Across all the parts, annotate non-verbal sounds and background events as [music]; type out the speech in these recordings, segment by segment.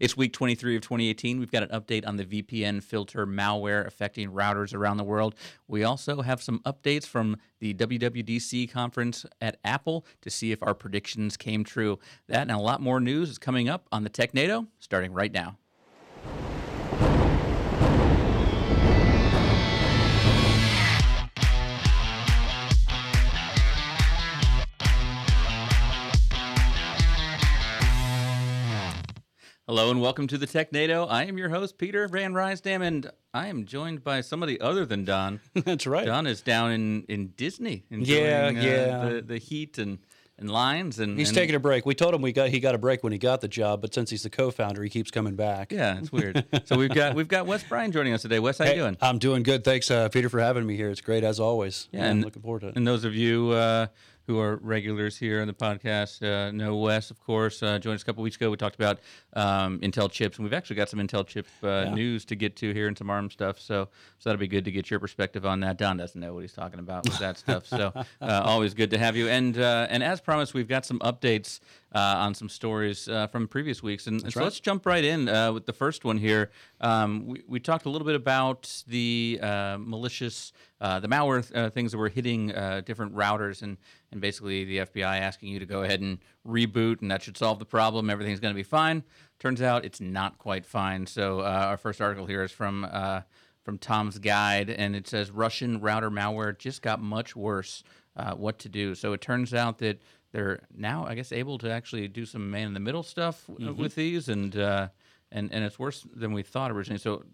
It's week 23 of 2018. We've got an update on the VPN filter malware affecting routers around the world. We also have some updates from the WWDC conference at Apple to see if our predictions came true. That and a lot more news is coming up on the TechNado starting right now. Hello and welcome to the TechNado. I am your host, Peter Van Rysdam, and I am joined by somebody other than Don. [laughs] That's right. Don is down in, in Disney enjoying Yeah, yeah. Uh, the, the heat and, and lines. and He's and, taking a break. We told him we got he got a break when he got the job, but since he's the co-founder, he keeps coming back. Yeah, it's weird. [laughs] so we've got we've got Wes Bryan joining us today. Wes, how you doing? I'm doing good. Thanks, uh, Peter, for having me here. It's great as always. Yeah, I'm and- looking forward to it. And those of you uh, who are regulars here on the podcast uh, know Wes, of course, uh, joined us a couple weeks ago. We talked about um, Intel chips, and we've actually got some Intel chip uh, Yeah. news to get to here and some ARM stuff. So, so that'll be good to get your perspective on that. Don doesn't know what he's talking about with that stuff, so [laughs] uh, always good to have you. And uh, and as promised, we've got some updates uh, on some stories uh, from previous weeks, and, and so right. let's jump right in uh, with the first one here. Um, we, we talked a little bit about the uh, malicious, uh, the malware uh, things that were hitting uh, different routers, and and basically the FBI asking you to go ahead and reboot, and that should solve the problem. Everything's going to be fine. Turns out it's not quite fine. So uh, our first article here is from. Uh, from Tom's Guide, and it says Russian router malware just got much worse. Uh, what to do? So it turns out that they're now, I guess, able to actually do some man in the middle stuff w- with these, and uh, and and it's worse than we thought originally. So,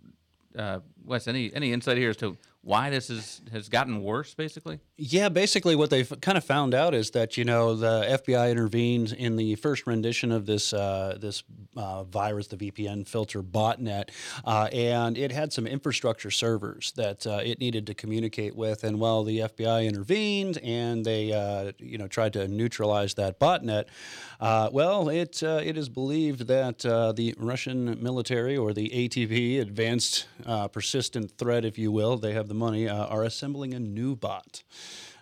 uh, Wes, any any insight here as to why this is has gotten worse, basically? Yeah, basically what they've kind of found out is that you know the FBI intervened in the first rendition of this uh, this uh, virus, the VPN filter botnet, uh, and it had some infrastructure servers that uh, it needed to communicate with. And while the FBI intervened and they uh, you know tried to neutralize that botnet, uh, well, it it is believed that the Russian military or the ATV, Advanced Persistent Threat, if you will, they have the money, uh, are assembling a new bot.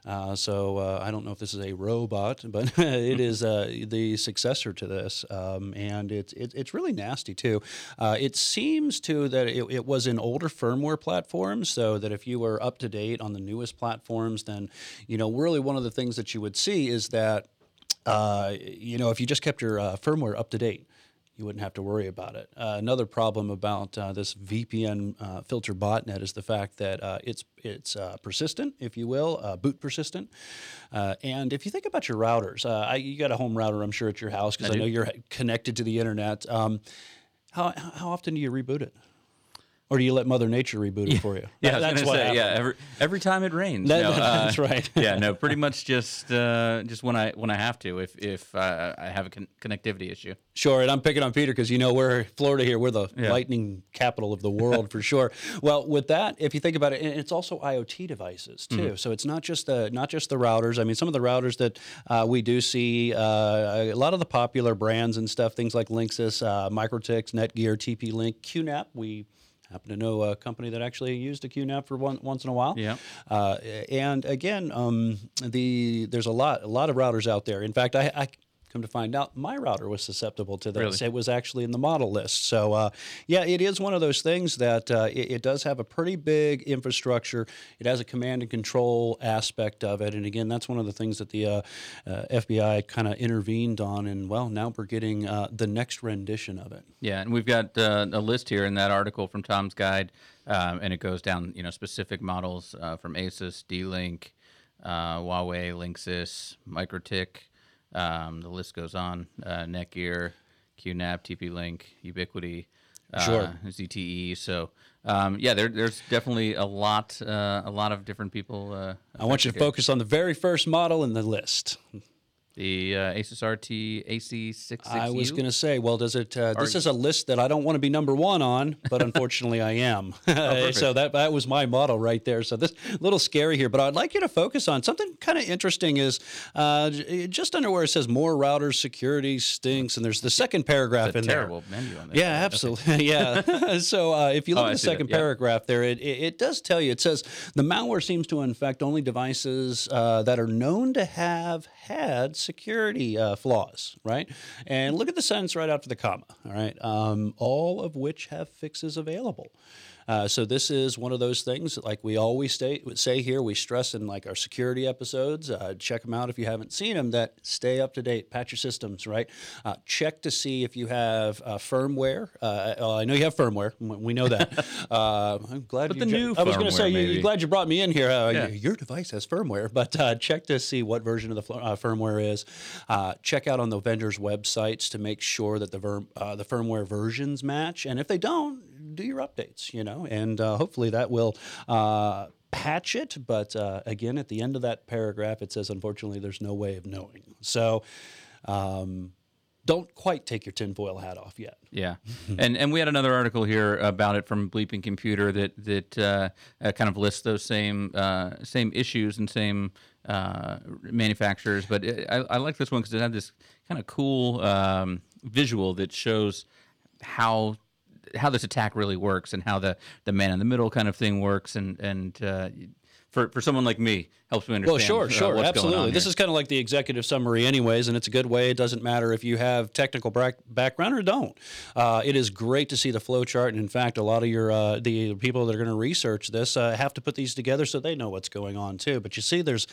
Uh, so uh, I don't know if this is a robot, but [laughs] it is uh, the successor to this, um, and it's it, it's really nasty too. Uh, it seems to that it, it was an older firmware platform, so that if you were up to date on the newest platforms, then you know really one of the things that you would see is that uh, you know if you just kept your uh, firmware up to date you wouldn't have to worry about it. Uh, another problem about uh, this VPN uh, filter botnet is the fact that uh, it's it's uh, persistent, if you will, uh, boot persistent. Uh, and if you think about your routers, uh, I, you got a home router, I'm sure, at your house because I I, know you're connected to the internet. Um, how how often do you reboot it, or do you let Mother Nature reboot it for you? [laughs] Yeah, that's what say, yeah. Every every time it rains. That- No, [laughs] uh, that's right. [laughs] yeah, no, pretty much just uh, just when I when I have to, if if uh, I have a con- connectivity issue. Sure, and I'm picking on Peter because you know we're Florida here. We're the Yeah. lightning capital of the world for sure. Well, with that, if you think about it, and it's also IoT devices too. Mm-hmm. So it's not just the not just the routers. I mean, some of the routers that uh, we do see, uh, a lot of the popular brands and stuff, things like Linksys, uh, Microtix, Netgear, TP-Link, QNAP. We happen to know a company that actually used a QNAP for one, once in a while. Yeah. Uh, and again, um, the there's a lot a lot of routers out there. In fact, I, I come to find out my router was susceptible to this. Really? It was actually in the model list. So uh, yeah, it is one of those things that uh, it, it does have a pretty big infrastructure. It has a command and control aspect of it. And again, that's one of the things that the uh, uh, FBI kind of intervened on. And well, now we're getting uh, the next rendition of it. Yeah, and we've got uh, a list here in that article from Tom's Guide, um, and it goes down, you know, specific models uh, from Asus, D-Link, uh, Huawei, Linksys, MikroTik. Um, the list goes on. Uh, Netgear, QNAP, TP-Link, Ubiquiti, uh, Sure. ZTE. So um, yeah, there, there's definitely a lot, uh, a lot of different people. Uh, I want you to focus on the very first model in the list. The uh, Asus RT AC66. I was going to say, well, does it? Uh, this is a list that I don't want to be number one on, but unfortunately I am. [laughs] so that that was my model right there. So this a little scary here, but I'd like you to focus on something kind of interesting. Is uh, just under where it says more routers security stinks, and there's the second paragraph a in terrible there. menu on this. Yeah, absolutely. [laughs] yeah. [laughs] so uh, if you look Oh, at the see that, second yeah. paragraph there, it, it, it does tell you. It says the malware seems to infect only devices uh, that are known to have had security uh, flaws, right? And look at the sentence right after the comma, all right? Um, all of which have fixes available. Uh, so this is one of those things, like we always stay, say here, we stress in like our security episodes. Uh, check them out if you haven't seen them. That stay up to date, patch your systems, right? Uh, check to see if you have uh, firmware. Uh, I know you have firmware. We know that. [laughs] Uh, I'm glad. But you the new I was going to say, you, maybe. glad you brought me in here. Yeah. Your device has firmware, but check to see what version of the firmware is. check out on the vendors' websites to make sure that the ver- the firmware versions match, and if they don't, do your updates, you know, and uh, hopefully that will uh, patch it. But uh, again, at the end of that paragraph, it says, unfortunately, there's no way of knowing. So um, don't quite take your tinfoil hat off yet. Yeah, [laughs] and and we had another article here about it from Bleeping Computer that that uh, uh, kind of lists those same uh, same issues and same uh, manufacturers. But it, I, I like this one because it had this kind of cool um, visual that shows how how this attack really works and how the the man in the middle kind of thing works and and uh, for for someone like me helps me understand. Well, sure, uh, sure, what's absolutely. This is kind of like the executive summary, anyways, and it's a good way. It doesn't matter if you have technical back- background or don't. Uh, it is great to see the flow chart, and in fact, a lot of your uh, the people that are going to research this uh, have to put these together so they know what's going on too. But you see, there's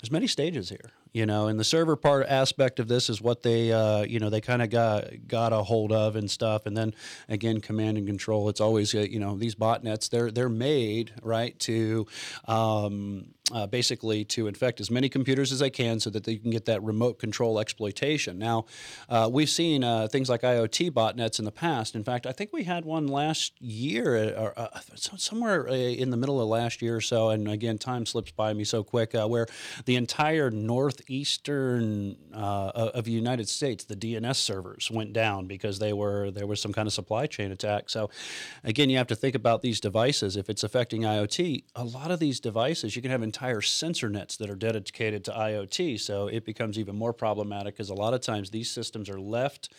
there's many stages here, you know, and the server part aspect of this is what they uh, you know they kind of got got a hold of and stuff, and then again, command and control. It's always uh, you know these botnets they're they're made right to. Um, uh, basically to infect as many computers as they can so that they can get that remote control exploitation. Now, uh, we've seen uh, things like IoT botnets in the past. In fact, I think we had one last year, uh, or uh, somewhere uh, in the middle of last year or so. And again, time slips by me so quick, where the entire northeastern of the United States, the DNS servers went down because they were there was some kind of supply chain attack. So, again, you have to think about these devices. If it's affecting IoT, a lot of these devices you can have entire sensor nets that are dedicated to IoT. So it becomes even more problematic because a lot of times these systems are left.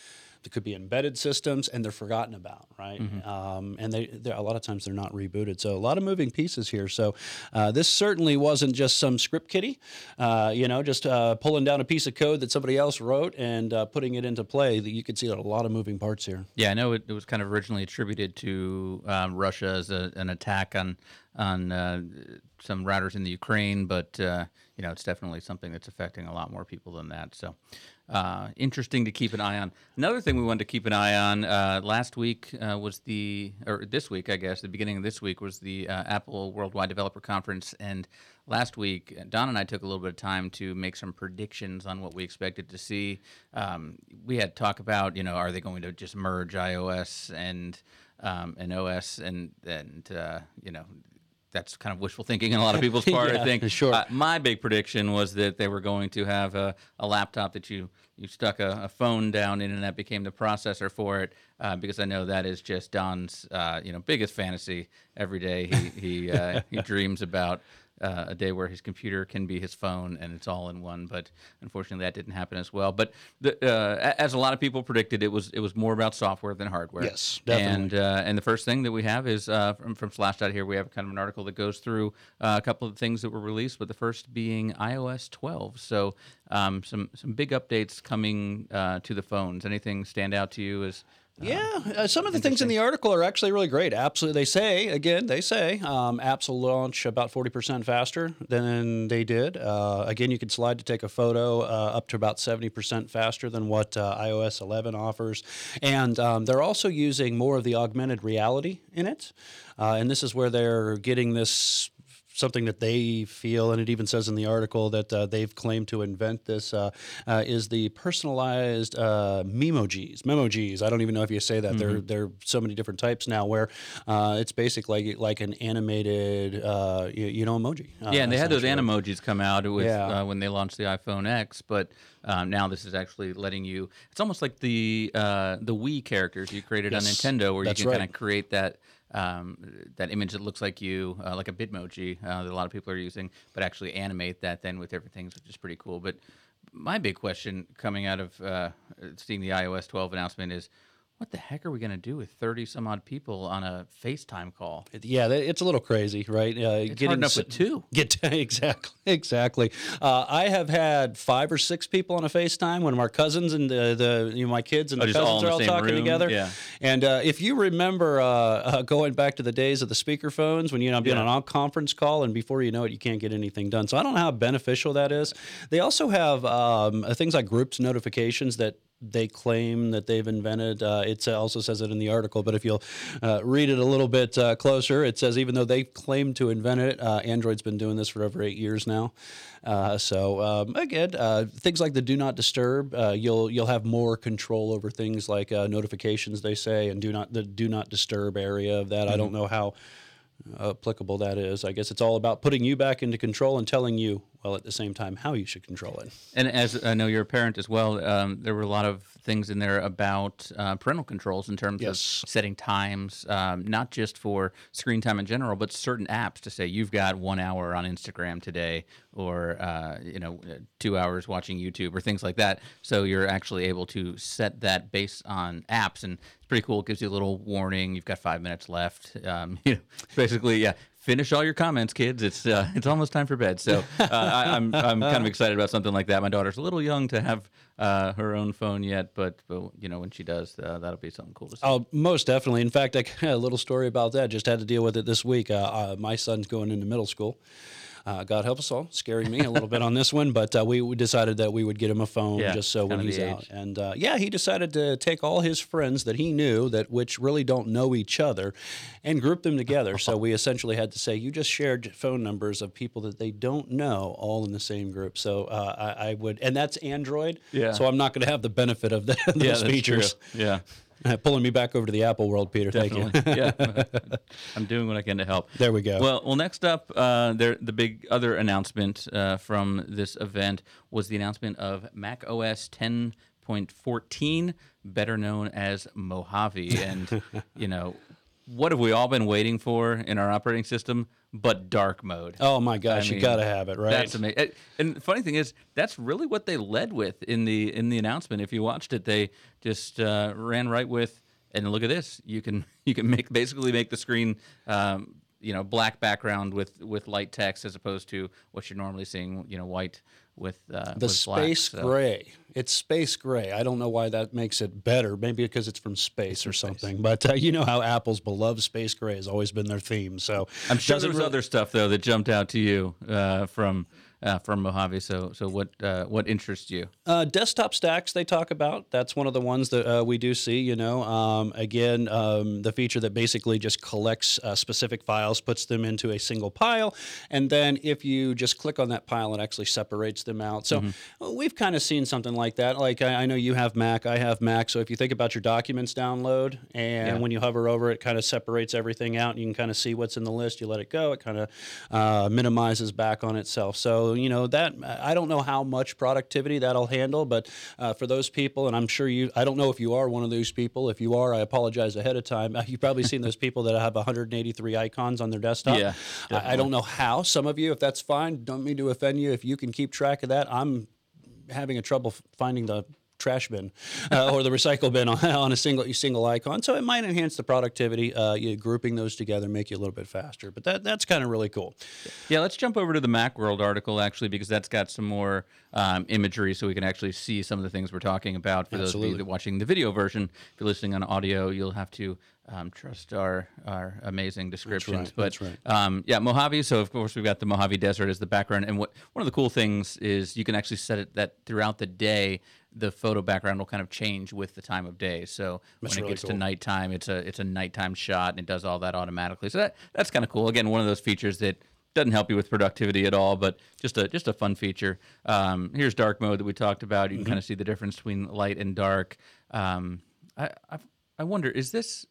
Could be embedded systems, and they're forgotten about, right? Um, and they, a lot of times they're not rebooted. So a lot of moving pieces here. So uh, this certainly wasn't just some script kiddie, uh, you know, just uh, pulling down a piece of code that somebody else wrote and uh, putting it into play. That You could see a lot of moving parts here. Yeah, I know it, it was kind of originally attributed to um, Russia as a, an attack on on uh, some routers in the Ukraine, but uh, you know it's definitely something that's affecting a lot more people than that. So uh, interesting to keep an eye on. Another thing we wanted to keep an eye on uh, last week uh, was the or this week, I guess, the beginning of this week was the uh, Apple Worldwide Developer Conference, and last week Don and I took a little bit of time to make some predictions on what we expected to see. Um, we had talk about you know are they going to just merge iOS and um, and OS and and uh, you know that's kind of wishful thinking on a lot of people's [laughs] part. Yeah, I think. sure. Uh, my big prediction was that they were going to have a, a laptop that you you stuck a, a phone down in, and that became the processor for it. Uh, because I know that is just Don's uh, you know biggest fantasy every day. He he uh, he [laughs] dreams about. Uh, a day where his computer can be his phone and it's all in one, but unfortunately that didn't happen as well. But the, uh, as a lot of people predicted, it was it was more about software than hardware. Yes, definitely. And uh, and the first thing that we have is uh, from, from Slashdot here. We have kind of an article that goes through uh, a couple of things that were released, but the first being iOS 12. So um, some some big updates coming uh, to the phones. Anything stand out to you as Yeah, uh, some of the things in the article are actually really great. Absolutely, they say again, they say um, apps will launch about forty percent faster than they did. Uh, again, you can slide to take a photo uh, up to about seventy percent faster than what uh, iOS 11 offers, and um, they're also using more of the augmented reality in it. Uh, and this is where they're getting this something that they feel, and it even says in the article that uh, they've claimed to invent this, uh, uh, is the personalized uh, memojis. Memojis. I don't even know if you say that. There, there are so many different types now where uh, it's basically like like an animated, uh, you, you know, emoji. Uh, yeah, and they had those animojis come out with Yeah. uh, when they launched the iPhone X, but um, now this is actually letting you. It's almost like the uh, the Mii characters you created on Nintendo, where you can kind of create that. Um, that image that looks like you, uh, like a Bitmoji uh, that a lot of people are using, but actually animate that then with different things, which is pretty cool. But my big question coming out of uh, seeing the iOS 12 announcement is, what the heck are we going to do with 30 some odd people on a FaceTime call? Yeah, it's a little crazy, right? Uh, It's hard enough s- with two. [laughs] Get [laughs] exactly, exactly. Uh, I have had five or six people on a FaceTime. One of our cousins and the, the you know, my kids and Oh, the just all cousins are all talking room? together. Yeah. And uh, if you remember uh, uh, going back to the days of the speaker phones when you know being Yeah. on a conference call and before you know it, you can't get anything done. So I don't know how beneficial that is. They also have um, uh, things like groups notifications that they claim that they've invented. Uh, it also says it in the article, but if you'll uh, read it a little bit uh, closer, it says even though they claim to invent it, uh, Android's been doing this for over eight years now. Uh, so um, again, uh, things like the do not disturb, uh, you'll you'll have more control over things like uh, notifications. They say and do not the do not disturb area of that. I don't know how applicable that is. I guess it's all about putting you back into control and telling you, well, at the same time, how you should control it. And as I know you're a parent as well, um, there were a lot of things in there about uh, parental controls in terms Yes. of setting times, um, not just for screen time in general, but certain apps to say you've got one hour on Instagram today, or uh, you know, two hours watching YouTube, or things like that. So you're actually able to set that based on apps, and it's pretty cool. It gives you a little warning. You've got five minutes left. Um, [laughs] you know, basically, yeah finish all your comments, kids. It's uh, [laughs] it's almost time for bed. So uh, I, I'm I'm kind of excited about something like that. My daughter's a little young to have uh, her own phone yet, but but you know when she does, uh, that'll be something cool to see. Oh, most definitely. In fact, I [laughs] a little story about that. Just had to deal with it this week. Uh, uh, my son's going into middle school. Uh, God help us all, scaring me a little bit on this one, but uh, we decided that we would get him a phone Yeah, just so when he's out. And uh, yeah, he decided to take all his friends that he knew that which really don't know each other, and group them together. so we essentially had to say, you just shared phone numbers of people that they don't know, all in the same group. So uh, I, I would, and that's Android. Yeah. So I'm not going to have the benefit of the, [laughs] those yeah, features. true. Yeah, [laughs] Pulling me back over to the Apple world, Peter. Thank you. yeah, [laughs] I'm doing what I can to help. There we go. Well, well, next up, uh, there the big other announcement uh, from this event was the announcement of Mac OS 10.14, better known as Mojave, and [laughs] you know. What have we all been waiting for in our operating system but dark mode? Oh my gosh, mean, you got to have it, right? That's amazing. And the funny thing is, that's really what they led with in the in the announcement. If you watched it, they just uh, ran right with. And look at this. You can [laughs] you can make basically make the screen. Um, you know, black background with, with light text as opposed to what you're normally seeing. You know, white with uh, the with black, space so- gray. It's space gray. I don't know why that makes it better. Maybe because it's from space or something. But uh, you know how Apple's beloved space gray has always been their theme. So I'm sure doesn't there was really- other stuff though that jumped out to you uh, from uh, from Mojave. So so what uh, what interests you? Uh, desktop stacks they talk about. That's one of the ones that uh, we do see. You know, um, again, um, the feature that basically just collects uh, specific files, puts them into a single pile, and then if you just click on that pile, it actually separates them out. So Mm-hmm. uh, we've kind of seen something like that. Like I, I know you have Mac, I have Mac. So if you think about your documents download, and Yeah. when you hover over it, kind of separates everything out, and you can kind of see what's in the list. You let it go, it kind of uh, minimizes back on itself. So you know that I don't know how much productivity that'll handle, but uh, for those people, and I'm sure you, I don't know if you are one of those people. If you are, I apologize ahead of time. [laughs] You've probably seen those people that have 183 icons on their desktop. Yeah, I, I don't know how. Some of you, if that's fine, don't mean to offend you. If you can keep track of that, I'm having a trouble finding the trash bin uh, or the recycle bin [laughs] on, on a single single icon. So it might enhance the productivity. Uh, you grouping those together make you a little bit faster. But that that's kind of really cool. Yeah, let's jump over to the Macworld article actually because that's got some more um, imagery, so we can actually see some of the things we're talking about. For those of Absolutely. you that are watching the video version, if you're listening on audio, you'll have to um, trust our our amazing descriptions. right, but that's right. um, yeah, Mojave. So of course we've got the Mojave Desert as the background, and what one of the cool things is you can actually set it that throughout the day. The photo background will kind of change with the time of day. So That's when it really gets to nighttime, it's a it's a nighttime shot, and it does all that automatically. So that that's kind of cool. Again, one of those features that doesn't help you with productivity at all, but just a just a fun feature. Um, here's dark mode that we talked about. You can Mm-hmm. kind of see the difference between light and dark. Um, I, I I wonder is this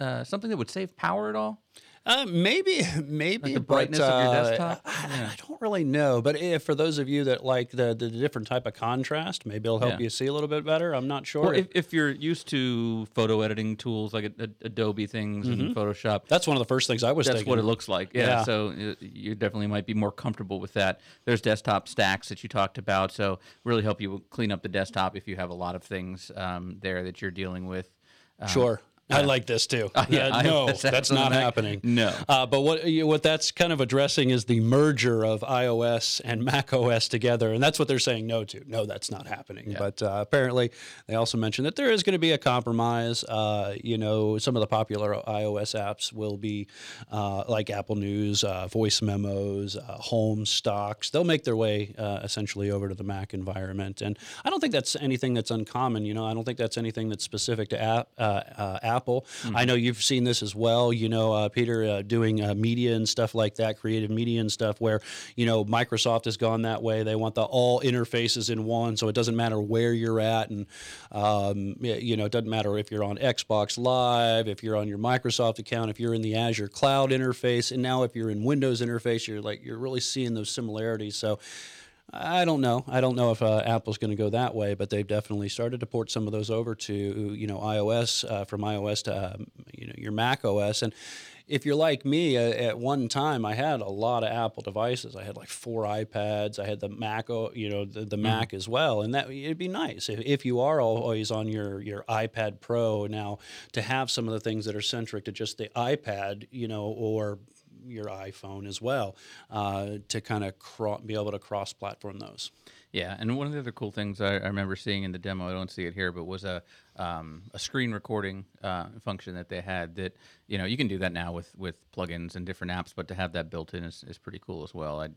uh, something that would save power at all? Uh, maybe, maybe the but, brightness of your uh, desktop? I, Yeah. I don't really know, but if, for those of you that like the, the different type of contrast, maybe it'll help Yeah. you see a little bit better. I'm not sure. Or if, if you're used to photo editing tools like a, a- Adobe things and Photoshop, that's one of the first things I was that's thinking. what it looks like. Yeah, Yeah. So uh, you definitely might be more comfortable with that. There's desktop stacks that you talked about, so really help you clean up the desktop if you have a lot of things um, there that you're dealing with. Uh, sure. I like this too. [laughs] yeah, Uh, no, iOS [laughs] that's the not happening. No. Uh, but what you- what that's kind of addressing is the merger of iOS and Mac OS together, and that's what they're saying no to. No, that's not happening. But uh, apparently, they also mentioned that there is going to be a compromise. Uh, you know, some of the popular iOS apps will be uh, like Apple News, uh, voice memos, uh, home stocks. They'll make their way uh, essentially over to the Mac environment, and I don't think that's anything that's uncommon. You know, I don't think that's anything that's specific to app, uh, Apple. I know you've seen this as well. You know, uh, Peter uh, doing uh, media and stuff like that, creative media and stuff, where you know Microsoft has gone that way. They want the all interfaces in one, so it doesn't matter where you're at, and um, you know, it doesn't matter if you're on Xbox Live, if you're on your Microsoft account, if you're in the Azure Cloud interface, and now if you're in Windows interface, you're like you're really seeing those similarities. So. I don't know. I don't know if uh, Apple's going to go that way, but they've definitely started to port some of those over to you know iOS uh, from iOS to um, you know your Mac OS. And if you're like me, uh, at one time I had a lot of Apple devices. I had like four iPads. I had the Mac, you know, the, the Mac as well. And that it'd be nice if, if you are always on your your iPad Pro now to have some of the things that are centric to just the iPad, you know, or your iPhone as well uh, to kind of cro- be able to cross-platform those. Yeah, and one of the other cool things I, I remember seeing in the demo, I don't see it here, but was a um, a screen recording uh, function that they had. That you know you can do that now with with plugins and different apps, but to have that built in is, is pretty cool as well. I,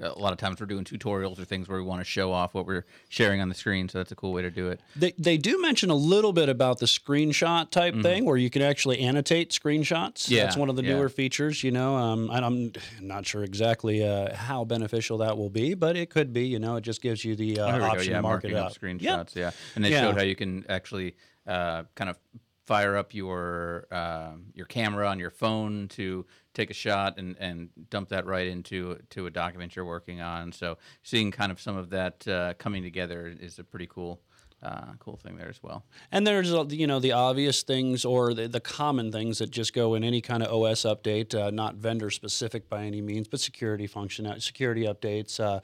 a lot of times we're doing tutorials or things where we want to show off what we're sharing on the screen, so that's a cool way to do it. They, they do mention a little bit about the screenshot type thing where you can actually annotate screenshots. Mm-hmm. Yeah, That's one of the yeah. newer features, you know. Um, and I'm not sure exactly uh, how beneficial that will be, but it could be, you know, it just gives you the uh, Oh, here go. option Yeah, to mark marking up up. screenshots. Yeah, and they Yeah. showed how you can actually uh, kind of fire up your um your camera on your phone to take a shot and, and dump that right into to a document you're working on. So seeing kind of some of that uh, coming together is a pretty cool uh, cool thing there as well. And there's uh, you know the obvious things or the, the common things that just go in any kind of OS update, uh, not vendor specific by any means, but security function, uh, security updates. Uh,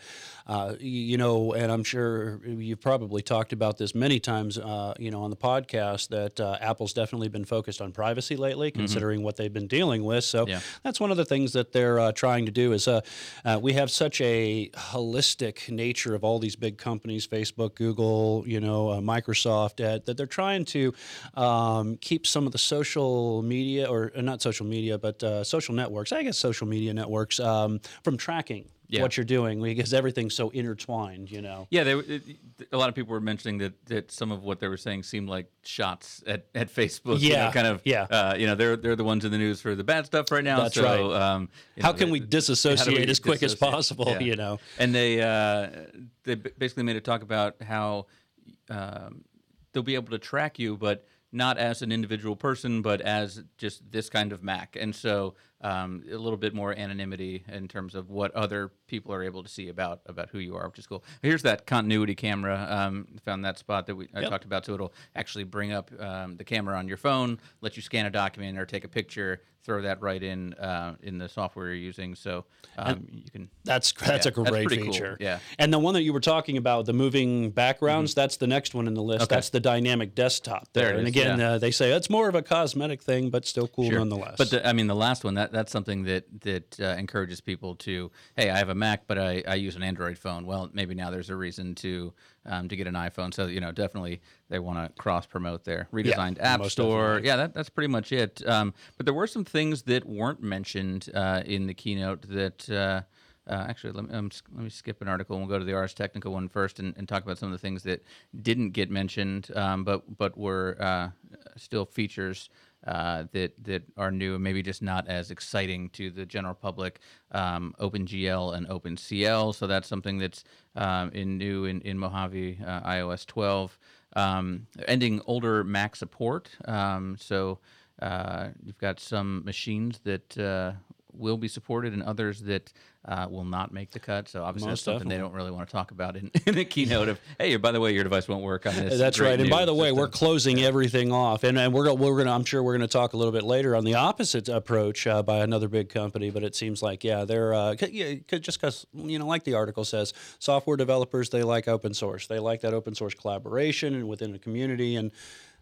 uh, you know, and I'm sure you've probably talked about this many times. Uh, you know, on the podcast that uh, Apple's definitely been focused on privacy lately, considering what they've been dealing with. So Yeah. that's one of the things that they're uh, trying to do. Is uh, uh, we have such a holistic nature of all these big companies, Facebook, Google, you know, uh, Microsoft, uh, that they're trying to um, keep some of the social media, or uh, not social media, but uh, social networks, I guess social media networks, um, from tracking Yeah. what you're doing because everything's so intertwined, you know. Yeah, they, it, a lot of people were mentioning that, that some of what they were saying seemed like shots at, at Facebook. you know, Yeah, kind of. yeah. Uh, you know, they're they're the ones in the news for the bad stuff right now. That's so, right. Um, How know, can we disassociate we as quick as possible, Yeah. you know? And they uh, they basically made a talk about how um, they'll be able to track you, but not as an individual person, but as just this kind of Mac. And so um, a little bit more anonymity in terms of what other people are able to see about about who you are, which is cool. Here's that continuity camera. Um, found that spot that we I Yep. talked about. So it'll actually bring up um, the camera on your phone, let you scan a document or take a picture, throw that right in uh, in the software you're using. So um, you can. That's that's Yeah, a that's great cool, feature. yeah. And the one that you were talking about, the moving backgrounds, that's the next one in the list. Okay. That's the dynamic desktop. There There. and is, again, yeah. uh, they say it's more of a cosmetic thing, but still cool Sure. nonetheless. But the, I mean, the last one that that's something that that uh, encourages people to, hey, I have a Mac, but I, I use an Android phone. Well, maybe now there's a reason to um, to get an iPhone. So you know, definitely they want to cross promote there. Redesigned App most Store. definitely. Yeah, that, that's pretty much it. Um, but there were some things that weren't mentioned uh, in the keynote that. Uh, uh, actually, let me, um, let me skip an article and we'll go to the Ars Technica one first and, and talk about some of the things that didn't get mentioned, um, but but were uh, still features uh, that that are new and maybe just not as exciting to the general public. Um, OpenGL and OpenCL, so that's something that's um, in new in in Mojave uh, iOS 12. Um, ending older Mac support, um, so uh, you've got some machines that uh, will be supported and others that uh, will not make the cut. So obviously Most that's something they don't really want to talk about in, [laughs] in the keynote of, hey, by the way, your device won't work on this. That's right. And by the way, we're system." closing everything off, and, and we're we're gonna. I'm sure we're gonna talk a little bit later on the opposite approach uh, by another big company. But it seems like yeah, they're uh, c- yeah, just because you know, like the article says, software developers they like open source. They like that open source collaboration and within a community and.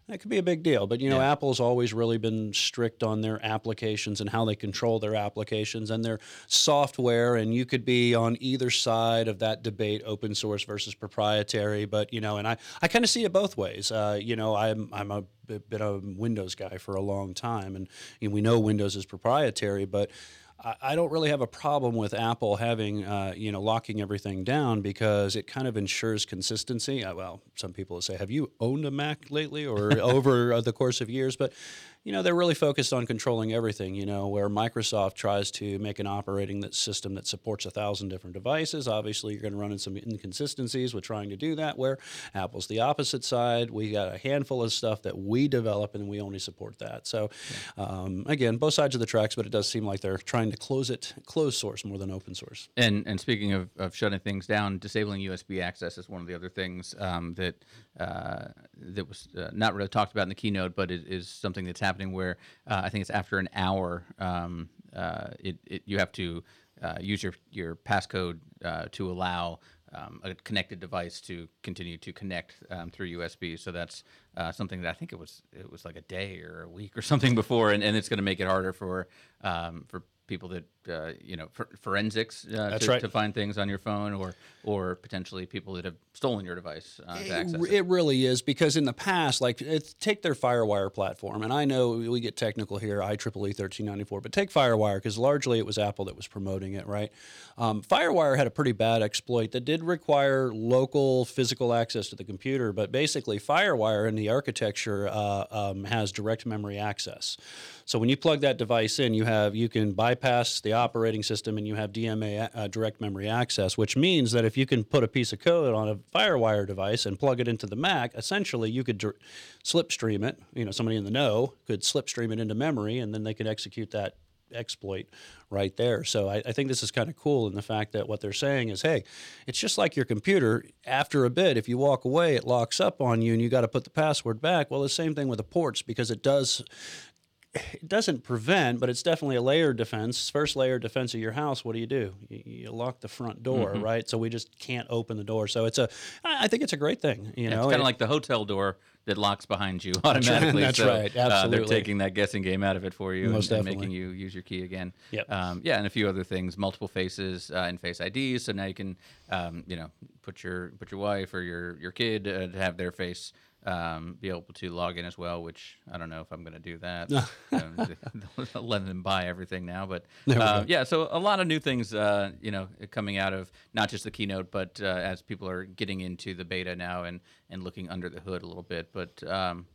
That could be a big deal, but you know, Apple's always really been strict on their applications and how they control their applications and their software. And you could be on either side of that debate, open source versus proprietary. But you know, and I, I kind of see it both ways. Uh, you know, I'm I'm a bit of a Windows guy for a long time, and you know, we know Windows is proprietary, but I don't really have a problem with Apple having, uh, you know, locking everything down because it kind of ensures consistency. Uh, well, some people say, "Have you owned a Mac lately or [laughs] over uh, the course of years?" But you know, they're really focused on controlling everything, you know, where Microsoft tries to make an operating that system that supports a thousand different devices. Obviously, you're going to run into some inconsistencies with trying to do that, where Apple's the opposite side. We got a handful of stuff that we develop and we only support that. So, um, again, both sides of the tracks, but it does seem like they're trying to close it, close source more than open source. And and speaking of, of shutting things down, disabling USB access is one of the other things um, that uh, that was uh, not really talked about in the keynote, but it is something that's happening where uh, I think it's after an hour, um, uh, it, it, you have to uh, use your, your passcode uh, to allow um, a connected device to continue to connect um, through USB. So that's something that I think it was it was like a day or a week or [laughs] something before, and, and it's going to make it harder for um, for people that uh, you know for, forensics uh, to, right. to, find things on your phone or or potentially people that have stolen your device uh, to access it. It really is because in the past, like take their FireWire platform, and I know we get technical here, IEEE 1394, but take FireWire because largely it was Apple that was promoting it, right? Um, FireWire had a pretty bad exploit that did require local physical access to the computer, but basically FireWire in the architecture uh, um, has direct memory access. So when you plug that device in, you have you can bypass the operating system and you have DMA uh, direct memory access, which means that if you can put a piece of code on a FireWire device and plug it into the Mac, essentially you could slipstream it. You know, somebody in the know could slipstream it into memory, and then they could execute that exploit right there. So I, I, think this is kind of cool in the fact that what they're saying is, hey, it's just like your computer. After a bit, if you walk away, it locks up on you and you got to put the password back. Well, the same thing with the ports because it does it doesn't prevent, but it's definitely a layer defense. First layer defense of your house. What do you do? You, you lock the front door, mm-hmm. right? So we just can't open the door. So it's a. I think it's a great thing. You yeah, know, it's kind of like the hotel door that locks behind you [laughs] automatically. That's so, right. Absolutely. Uh, they're taking that guessing game out of it for you Most and, and making you use your key again. Yep. Um, yeah, and a few other things, multiple faces uh, and face IDs. So now you can, um, you know, put your put your wife or your your kid uh, to have their face um, be able to log in as well, which I don't know if I'm going to do that. [laughs] um, [laughs] letting them buy everything now, but uh, yeah. So a lot of new things, uh, you know, coming out of not just the keynote, but uh, as people are getting into the beta now and and looking under the hood a little bit. But um,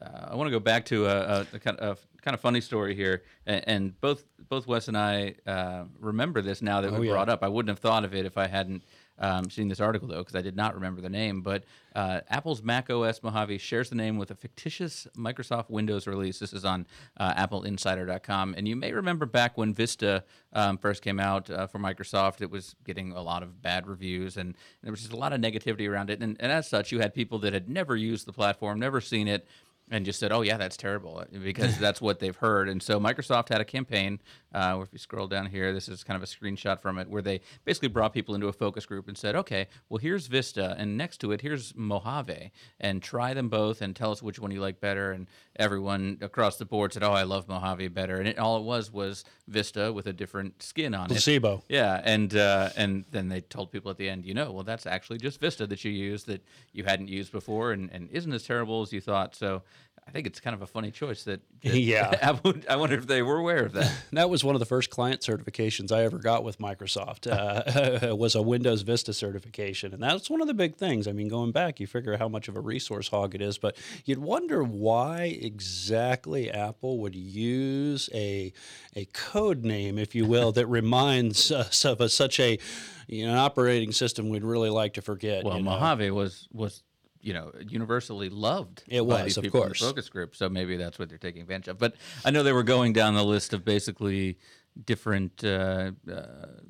uh, I want to go back to a, a, kind of, a, kind of funny story here, and, and both both Wes and I uh, remember this now that oh, we yeah. brought up. I wouldn't have thought of it if I hadn't um, seeing this article though, because I did not remember the name. But uh, Apple's Mac OS Mojave shares the name with a fictitious Microsoft Windows release. This is on uh, AppleInsider.com, and you may remember back when Vista um, first came out uh, for Microsoft, it was getting a lot of bad reviews, and there was just a lot of negativity around it. And, and as such, you had people that had never used the platform, never seen it and just said, "Oh yeah, that's terrible," because [laughs] that's what they've heard. And so Microsoft had a campaign. Uh, if you scroll down here, this is kind of a screenshot from it, where they basically brought people into a focus group and said, "Okay, well here's Vista, and next to it here's Mojave, and try them both, and tell us which one you like better." And everyone across the board said, "Oh, I love Mojave better," and it, all it was was Vista with a different skin on Placebo. it. Placebo. Yeah, and uh, and then they told people at the end, you know, well that's actually just Vista that you use that you hadn't used before, and, and isn't as terrible as you thought. So I think it's kind of a funny choice that, [laughs] that yeah. [laughs] I wonder if they were aware of that. [laughs] that was one of the first client certifications I ever got with Microsoft. Uh, was a Windows Vista certification, and that's one of the big things. I mean, going back, you figure how much of a resource hog it is, but you'd wonder why exactly Apple would use a a code name, if you will, that reminds us of a, such a you know, an operating system we'd really like to forget. Well, you know? Mojave was was you know universally loved. It was, these of people course, in the focus group. So maybe that's what they're taking advantage of. But I know they were going down the list of basically different uh, uh,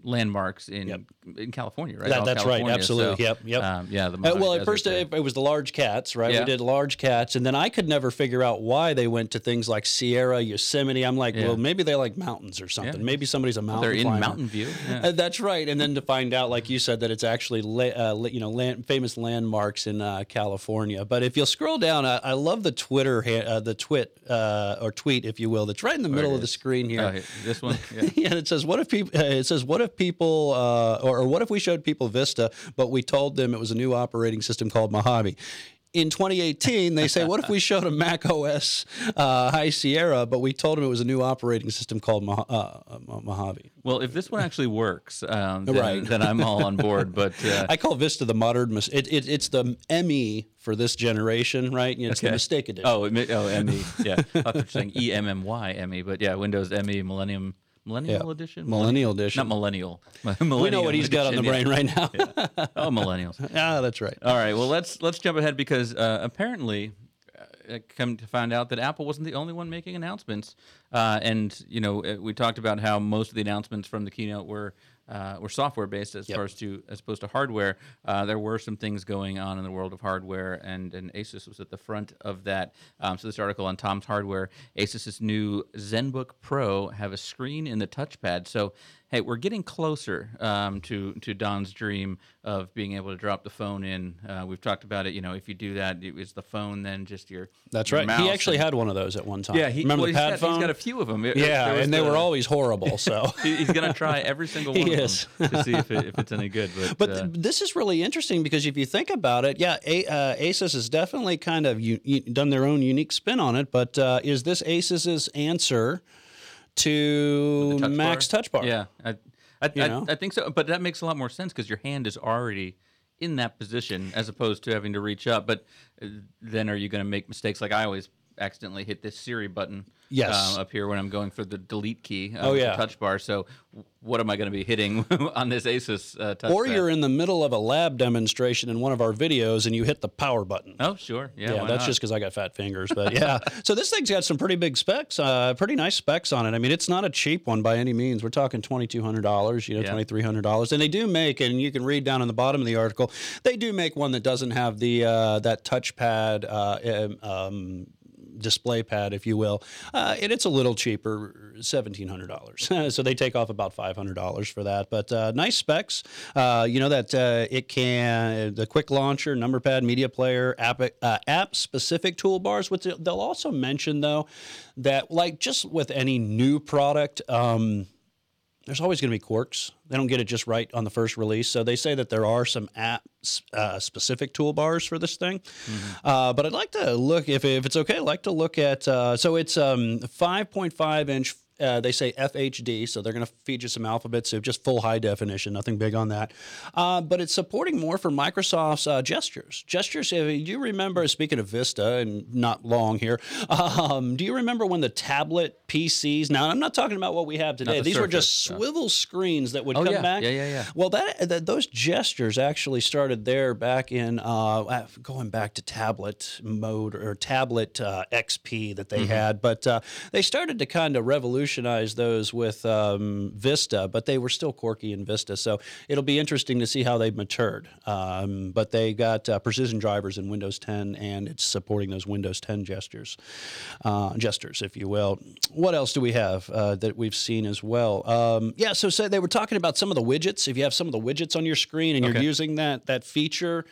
landmarks in Yep. in California, right? That- that's right, absolutely. so, Yep, yep. Um, yeah, the Uh, well, at first it, it was the large cats, right? Yeah. We did large cats, and then I could never figure out why they went to things like Sierra, Yosemite. I'm like, Yeah. well, maybe they like mountains or something. Maybe somebody's a mountain they're in climber. Mountain View. Yeah. Uh, that's right, and then to find out, like you said, that it's actually la- uh, you know land- famous landmarks in uh, California. But if you'll scroll down, I, I love the Twitter ha- uh, the twit uh, or tweet, if you will, that's right in the middle of the screen here. Oh, here, this one. [laughs] Yeah. [laughs] Yeah, it says what if people? Uh, it says what if people, uh, or, or what if we showed people Vista, but we told them it was a new operating system called Mojave. In 2018, they say, what if we [laughs] showed a Mac OS uh, High Sierra, but we told them it was a new operating system called uh, uh, Mojave? Well, if this one actually works, um, then, Right. then I'm all on board. But uh, [laughs] I call Vista the modern. Mis- it, it, it's the ME for this generation, right? You know, It's the mistake edition. oh, it oh, ME. Yeah, I thought you were saying E M M Y ME, but yeah, Windows ME Millennium Millennial Yeah. Edition. Millennial edition. Not millennial. [laughs] we know what he's got on the brain right now. [laughs] Oh, millennials. [laughs] ah, that's right. All right. Well, let's let's jump ahead because uh, apparently, uh, I come to find out that Apple wasn't the only one making announcements. Uh, and you know, uh, we talked about how most of the announcements from the keynote were. Uh, were software based as far as to as opposed to hardware. Uh, there were some things going on in the world of hardware, and, and Asus was at the front of that. Um, so this article on Tom's Hardware, Asus's new ZenBook Pro have a screen in the touchpad. So hey, we're getting closer um, to to Don's dream of being able to drop the phone in. Uh, we've talked about it. You know, if you do that, it- is the phone then just your That's your right. He actually and- had one of those at one time. yeah. He, remember well, the he's pad got, phone? He's got a few of them. yeah, and they were always horrible. So. [laughs] He's gonna try every [laughs] single one of them to see if, it, if it's any [laughs] good. But, But uh, th- this is really interesting because if you think about it, yeah, A- uh, Asus has definitely kind of u- u- done their own unique spin on it. But uh, is this Asus's answer to touch Max bar? Touch Bar? Yeah, I, I, I? I think so. But that makes a lot more sense because your hand is already in that position as opposed to having to reach up. But uh, then are you going to make mistakes like I always accidentally hit this Siri button Yes. um, up here when I'm going for the delete key uh, Oh, yeah. touch bar. So what am I going to be hitting [laughs] on this Asus uh, touch Or pad? you're in the middle of a lab demonstration in one of our videos and you hit the power button. Oh, sure. Yeah, Yeah, that's not? just because I got fat fingers. But yeah, [laughs] so this thing's got some pretty big specs, uh, pretty nice specs on it. I mean, it's not a cheap one by any means. We're talking twenty two hundred dollars, you know, Yeah. twenty three hundred dollars, and they do make, and you can read down on the bottom of the article, they do make one that doesn't have the uh, that touchpad. Uh, um, um, display pad if you will uh, and it's a little cheaper $1700 [laughs] so they take off about $500 for that. But uh, nice specs. Uh, you know that uh, it can the quick launcher number pad media player app uh, app specific toolbars which they'll also mention though that like just with any new product um, there's always going to be quirks. They don't get it just right on the first release. So they say that there are some app uh, specific toolbars for this thing. Uh, but I'd like to look, if, if it's okay, I'd like to look at, uh, so it's um, 5.5 inch. Uh, they say FHD, so they're going to feed you some alphabets, so just full high definition, nothing big on that. Uh, but it's supporting more for Microsoft's uh, gestures. Gestures, if you remember, speaking of Vista, and not long here, [laughs] um, do you remember when the tablet PCs, now I'm not talking about what we have today, the these were just Surface, no. swivel screens that would Oh, come yeah. back. Yeah, yeah, yeah. Well, that, that those gestures actually started there back in uh, uh, going back to tablet mode or tablet uh, XP that Mm-hmm. they had, but uh, they started to kind of revolutionize those with um, Vista, but they were still quirky in Vista. So it'll be interesting to see how they've matured. Um, but they got uh, precision drivers in Windows 10, and it's supporting those Windows 10 gestures, uh, gestures, if you will. What else do we have uh, that we've seen as well? Um, yeah, so say they were talking about some of the widgets. If you have some of the widgets on your screen and you're using that that feature,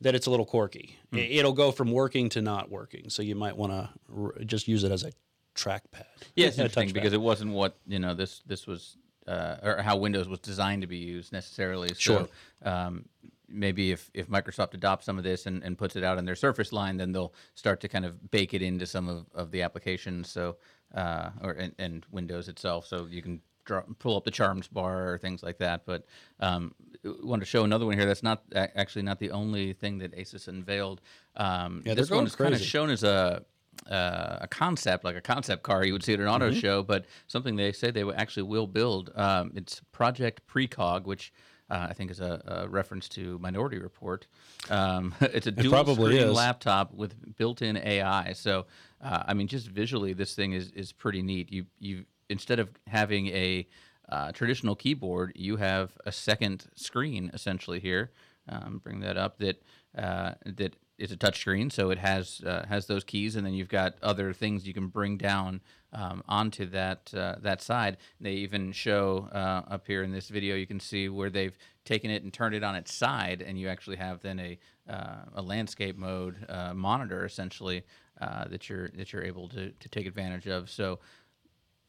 that it's a little quirky. It- It'll go from working to not working. So you might want to r- just use it as a trackpad. Yeah, it's interesting because it wasn't what you know this this was uh, or how Windows was designed to be used necessarily. So, Sure. Um, maybe if, if Microsoft adopts some of this and, and puts it out in their Surface line, then they'll start to kind of bake it into some of, of the applications. So uh, or and, and Windows itself, so you can draw, pull up the Charms bar or things like that. But um, I want to show another one here. That's not actually not the only thing that Asus unveiled. Um, Yeah, this one is kind of shown as a uh, a concept, like a concept car you would see at an auto Mm-hmm. show, but something they say they actually will build. Um, it's Project Precog, which uh, I think is a, a reference to Minority Report. Um, [laughs] it's a dual screen is. laptop with built-in AI. So, uh, I mean, just visually, this thing is is pretty neat. You you instead of having a uh, traditional keyboard, you have a second screen essentially here. Um, bring that up. That uh, that is a touchscreen, so it has uh, has those keys, and then you've got other things you can bring down um, onto that uh, that side. They even show uh, up here in this video. You can see where they've taken it and turned it on its side, and you actually have then a uh, a landscape mode uh, monitor essentially uh, that you're that you're able to to take advantage of. So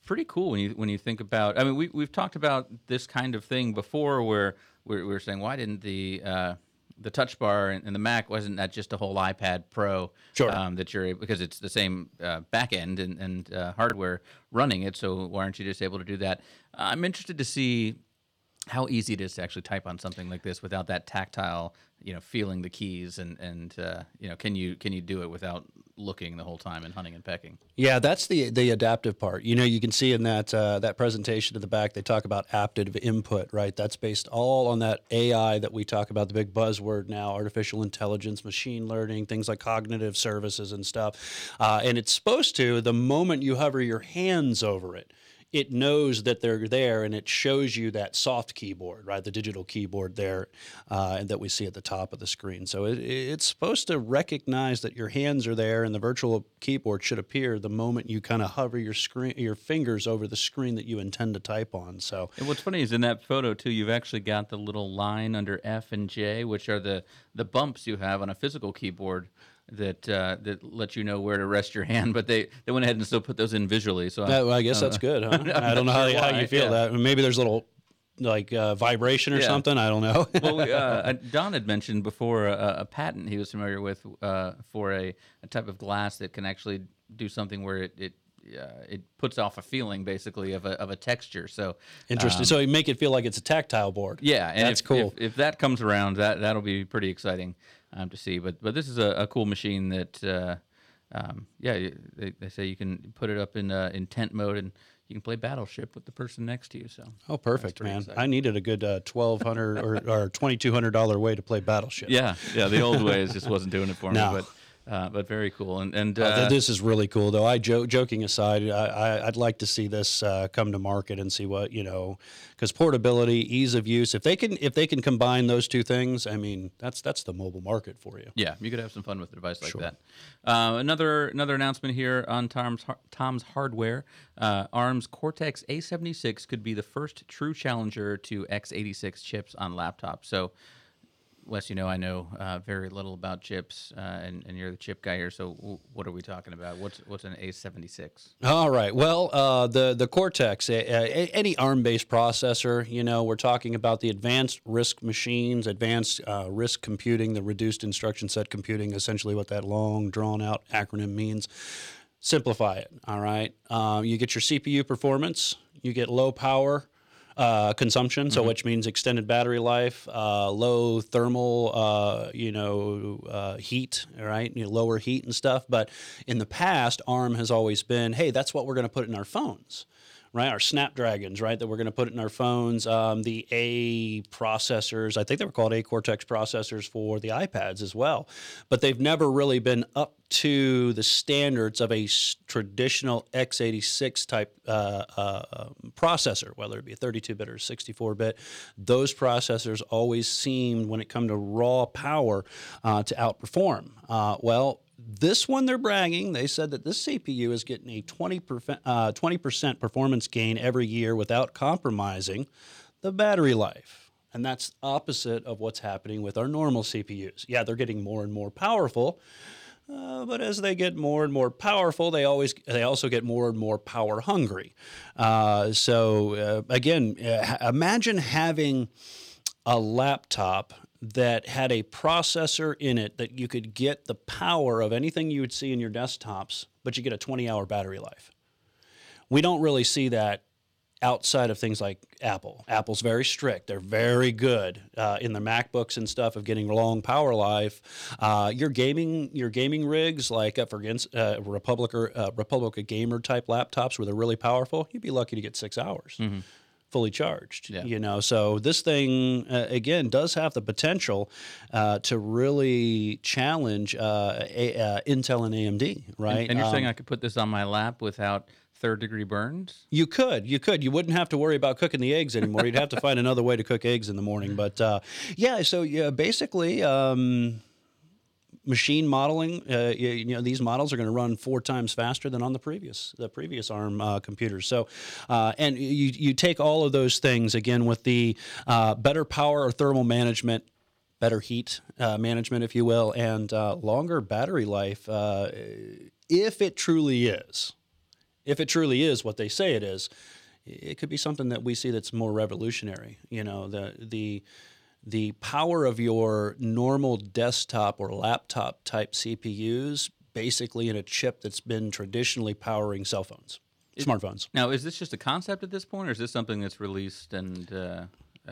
pretty cool when you when you think about. I mean, we we've talked about this kind of thing before, where we're, we saying why didn't the the touch bar and, the Mac wasn't that just a whole iPad Pro sure. um, that you're because it's the same uh, back end and, and uh, hardware running it. So why aren't you just able to do that? I'm interested to see how easy it is to actually type on something like this without that tactile, you know, feeling the keys and and uh, you know, can you can you do it without looking the whole time and hunting and pecking? Yeah, that's the the adaptive part. You know, you can see in that uh, that presentation at the back they talk about adaptive input, right? That's based all on that AI that we talk about, the big buzzword now, artificial intelligence, machine learning, things like cognitive services and stuff. Uh, and it's supposed to the moment you hover your hands over it it knows that they're there and it shows you that soft keyboard, right? The digital keyboard there uh, that we see at the top of the screen. So it, it's supposed to recognize that your hands are there and the virtual keyboard should appear the moment you kind of hover your screen, your fingers over the screen that you intend to type on. So and what's funny is in that photo too, you've actually got the little line under F and J, which are the the bumps you have on a physical keyboard that uh, that let you know where to rest your [laughs] hand, but they, they went ahead and still put those in visually. So well, I guess that's good. Huh? [laughs] I don't know sure how, how, you feel yeah. that. Maybe there's a little like uh, vibration or yeah. something. I don't know. well, [laughs] uh, Don had mentioned before a, a, patent he was familiar with uh, for a, a, type of glass that can actually do something where it, it uh, it puts off a feeling basically of a, of a texture. So interesting. Um, so you make it feel like it's a tactile board. Yeah, and that's if, cool. If, if, that comes around, that that'll be pretty exciting um, to see. But but this is a, a cool machine that uh, um, yeah they, they say you can put it up in uh, in tent mode and you can play Battleship with the person next to you. So oh, perfect, man! Exciting. I needed a good uh, twelve hundred or, or twenty two hundred dollar way to play Battleship. Yeah, yeah. The old ways just wasn't doing it for no. me, but uh, but very cool. And and uh, uh, this is really cool, though. I joke, joking aside, I, would like to see this uh, come to market and see what you know, because portability, ease of use. If they can, if they can combine those two things, I mean, that's that's the mobile market for you. Yeah, you could have some fun with a device like sure. that. Uh, another another announcement here on Tom's Tom's hardware. Uh, ARM's Cortex A76 could be the first true challenger to x86 chips on laptops. So Wes, you know I know uh, very little about chips, uh, and, and, you're the chip guy here. So w- what are we talking about? What's what's an A76? All right. Well, uh, the the Cortex, a, a, any ARM-based processor. You know, we're talking about the advanced RISC machines, advanced uh, RISC computing, the reduced instruction set computing. Essentially, what that long, drawn-out acronym means. Simplify it. All right. Uh, you get your CPU performance. You get low power uh, consumption, mm-hmm. so which means extended battery life, uh, low thermal, uh, you know, uh, heat, right? You know, lower heat and stuff. But in the past, ARM has always been, hey, that's what we're going to put in our phones right? Our Snapdragons, right? That we're going to put in our phones. Um, the A processors, I think they were called A Cortex processors for the iPads as well, but they've never really been up to the standards of a traditional x86 type uh, uh, um, processor, whether it be a 32 bit or 64 bit. Those processors always seemed, when it come to raw power, uh, to outperform. Uh, well, this one they're bragging. They said that this CPU is getting a 20%, uh, 20% performance gain every year without compromising the battery life. And that's opposite of what's happening with our normal CPUs. Yeah, they're getting more and more powerful, uh, but as they get more and more powerful, they always they also get more and more power hungry. Uh, so uh, again, uh, imagine having a laptop that had a processor in it that you could get the power of anything you would see in your desktops, but you get a 20 hour battery life. We don't really see that outside of things like Apple. Apple's very strict. They're very good uh, in the MacBooks and stuff of getting long power life. Uh, your gaming your gaming rigs like uh, for uh, Republic or uh, Republica gamer type laptops where they're really powerful, you'd be lucky to get six hours. Mm-hmm. Fully charged. Yeah. You know, so this thing uh, again does have the potential uh, to really challenge uh, a, uh, Intel and AMD, right? And you're saying Um, I could put this on my lap without third degree burns? you could, you could, you wouldn't have to worry about cooking the eggs anymore. You'd have to find another way to cook eggs in the morning. But uh, yeah, so yeah, basically. Um, machine modeling uh, you, you know these models are going to run four times faster than on the previous the previous arm uh, computers. So uh, and you you take all of those things again with the uh, better power or thermal management better heat uh, management if you will and uh, longer battery life uh, if it truly is if it truly is what they say it is it could be something that we see that's more revolutionary you know the the the power of your normal desktop or laptop type CPUs basically in a chip that's been traditionally powering cell phones, smartphones. Now, is this just a concept at this point, or is this something that's released and? Uh,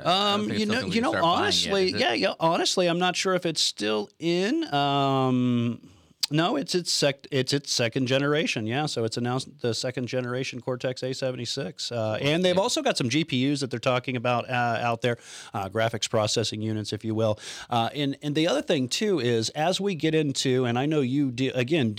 Um, you know, you know, honestly, yeah, yeah. Honestly, I'm not sure if it's still in. Um, no, it's its sec- it's its second generation. Yeah, so it's announced the second generation Cortex A76, uh, and they've also got some GPUs that they're talking about uh, out there, uh, graphics processing units, if you will. Uh, and and the other thing too is as we get into, and I know you de- again.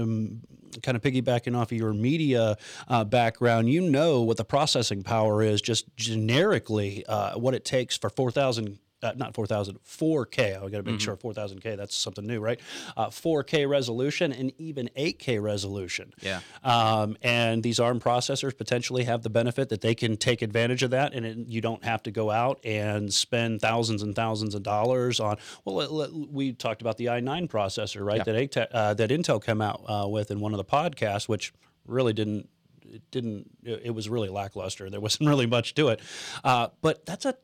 um, kind of piggybacking off of your media uh, background, you know what the processing power is just generically, uh, what it takes for 4,000. Uh, not 4,000, 4K. I got to make sure 4,000K, that's something new, right? Uh, 4K resolution and even 8K resolution. Yeah. Um, and these ARM processors potentially have the benefit that they can take advantage of that, and it, you don't have to go out and spend thousands and thousands of dollars on. Well, let- let- we talked about the i9 processor, right? That uh, that Intel came out uh, with in one of the podcasts, which really didn't. It didn't. It was really lackluster. There wasn't [laughs] really much to it, uh, but that's a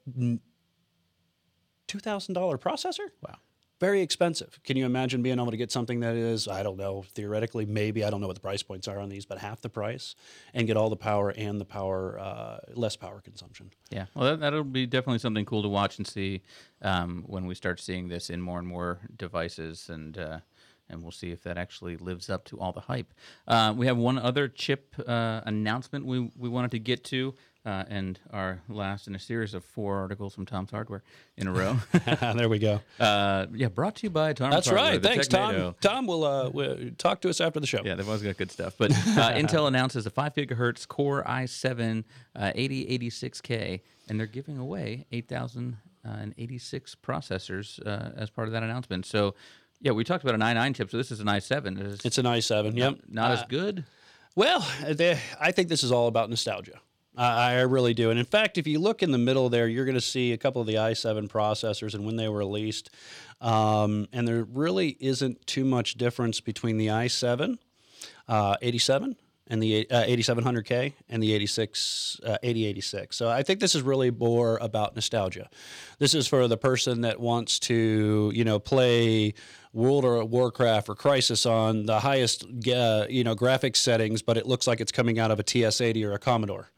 two thousand dollar processor. Wow. Very expensive. Can you imagine being able to get something that is, I don't know, theoretically, maybe, I don't know what the price points are on these, but half the price and get all the power and the power, uh, less power consumption? Yeah, well, that, that'll be definitely something cool to watch and see um, when we start seeing this in more and more devices, and uh, and we'll see if that actually lives up to all the hype. Uh, we have one other chip uh, announcement we we wanted to get to, uh, and our last in a series of four articles from Tom's Hardware in a row. [laughs] [laughs] there we go. uh, yeah, brought to you by Tom's That's Hardware, right. Thanks, Tom. Technado. Tom will, uh, will talk to us after the show. Yeah, they've always got good stuff. But uh, [laughs] Intel announces a 5 gigahertz Core i7 uh, 8086K, and they're giving away 8,086 processors uh, as part of that announcement. So, yeah, we talked about an i9 chip, so this is an i7. It's It's an i7. Yep. not Uh, as good. Well, they, I think this is all about nostalgia. I I really do. And in fact, if you look in the middle there, you're going to see a couple of the i7 processors and when they were released. Um, and there really isn't too much difference between the i7 uh, 87 and the uh, 8700K and the 86 uh, 8086. So I think this is really more about nostalgia. This is for the person that wants to, you know, play World or Warcraft or Crysis on the highest, uh, you know, graphics settings, but it looks like it's coming out of a TRS-80 or a Commodore.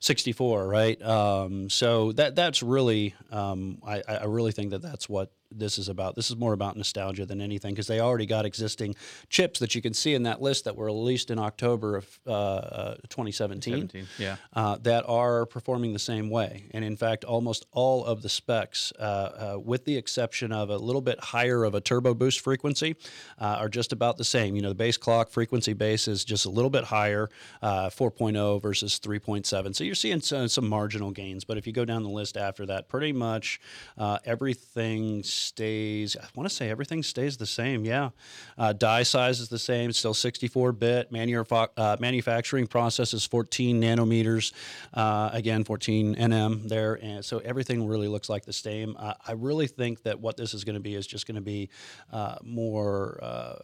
64, right? Um, so that that's really, um, I, I really think that that's what this is about. This is more about nostalgia than anything because they already got existing chips that you can see in that list that were released in October of uh, uh, 2017 17, yeah. uh, that are performing the same way. And in fact, almost all of the specs, uh, uh, with the exception of a little bit higher of a turbo boost frequency, uh, are just about the same. You know, the base clock frequency base is just a little bit higher, uh, 4.0 versus 3.7. So you're seeing some, some marginal gains. But if you go down the list after that, pretty much uh, everything stays, I want to say everything stays the same. Yeah. Uh, die size is the same, still 64 bit. Manuf- uh, manufacturing process is 14 nanometers. Uh, again, 14 nm there. And so everything really looks like the same. Uh, I really think that what this is going to be is just going to be uh, more. Uh,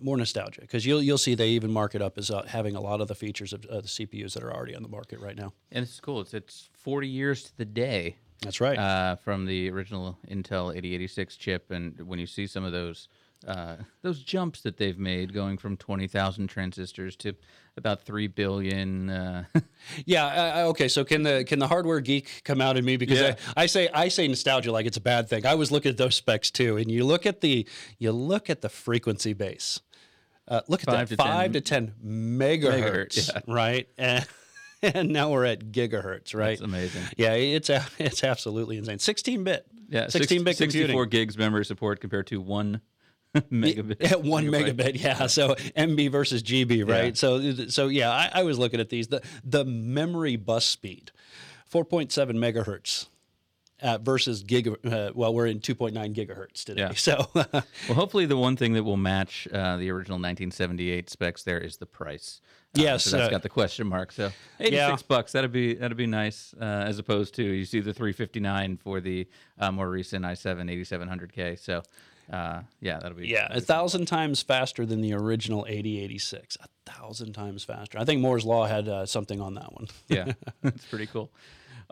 more nostalgia because you'll you'll see they even mark it up as uh, having a lot of the features of uh, the CPUs that are already on the market right now. And it's cool. It's, it's 40 years to the day That's right. uh, from the original Intel 8086 chip, and when you see some of those uh, those jumps that they've made, going from 20,000 transistors to about three billion. Uh, [laughs] Yeah. I, I- okay. So can the can the hardware geek come out in me because Yeah. I, I say I say nostalgia like it's a bad thing. I was looking at those specs too, and you look at the you look at the frequency base. Uh, look at Five that to 10 five to ten megahertz, Megahertz, yeah. right? And [laughs] and now we're at gigahertz, right? That's amazing. Yeah, it's a, [laughs] it's absolutely insane. 16 bit. Yeah, 16 bit 64 gigs memory support compared to one [laughs] megabit. At one megabit, yeah. So MB versus GB, right? Yeah. So, so yeah, I, I was looking at these. The the memory bus speed, 4.7 megahertz. Uh, versus giga, uh, well, we're in 2.9 gigahertz today. Yeah. So, [laughs] Well, hopefully the one thing that will match uh, the original 1978 specs there is the price. Uh, Yes, so that's uh, got the question mark. So 86 Yeah. bucks. That'd be that'd be nice. Uh, as opposed to you see the 359 for the uh, more recent i7 8700K. So uh, yeah, that'll be yeah, a thousand times faster than the original 8086. A thousand times faster. I think Moore's Law had uh, something on that one. yeah, [laughs] that's pretty cool.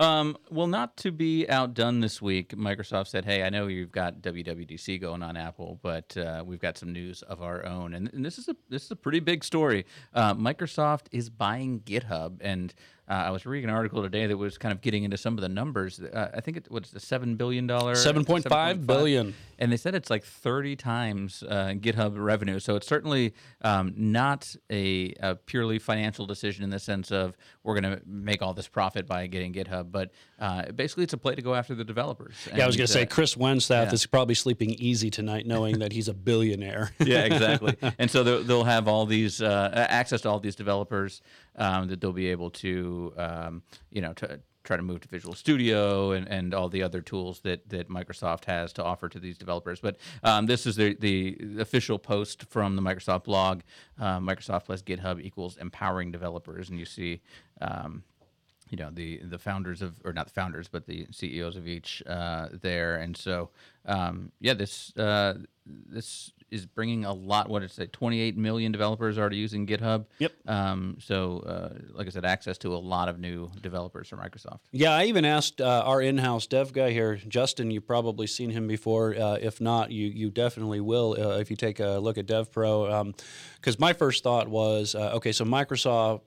Um, well, not to be outdone this week, Microsoft said, "Hey, I know you've got WWDC going on Apple, but uh, we've got some news of our own, and, and this is a this is a pretty big story. Uh, Microsoft is buying GitHub, and uh, I was reading an article today that was kind of getting into some of the numbers. Uh, I think it was the seven billion dollar, 7.5 billion. and they said it's like 30 times uh, GitHub revenue. So it's certainly um, not a, a purely financial decision in the sense of we're going to make all this profit by getting GitHub, but uh, basically it's a play to go after the developers. Yeah, I was going to say uh, Chris Wanstrath yeah. is probably sleeping easy tonight, knowing that he's a billionaire. [laughs] yeah, exactly. [laughs] and so they'll, they'll have all these uh, access to all these developers um, that they'll be able to, um, you know, to try to move to Visual Studio and, and all the other tools that, that Microsoft has to offer to these developers. But um, this is the, the official post from the Microsoft blog. Uh, Microsoft plus GitHub equals empowering developers, and you see. Um, you know the the founders of or not the founders but the CEOs of each uh, there and so um, yeah this uh, this is bringing a lot what it's like 28 million developers already using GitHub Yep. um, so uh, like I said access to a lot of new developers from Microsoft Yeah, I even asked uh, our in-house dev guy here, Justin. You've probably seen him before. Uh, if not, you you definitely will uh, if you take a look at DevPro. Because my first thought was, uh, okay, so Microsoft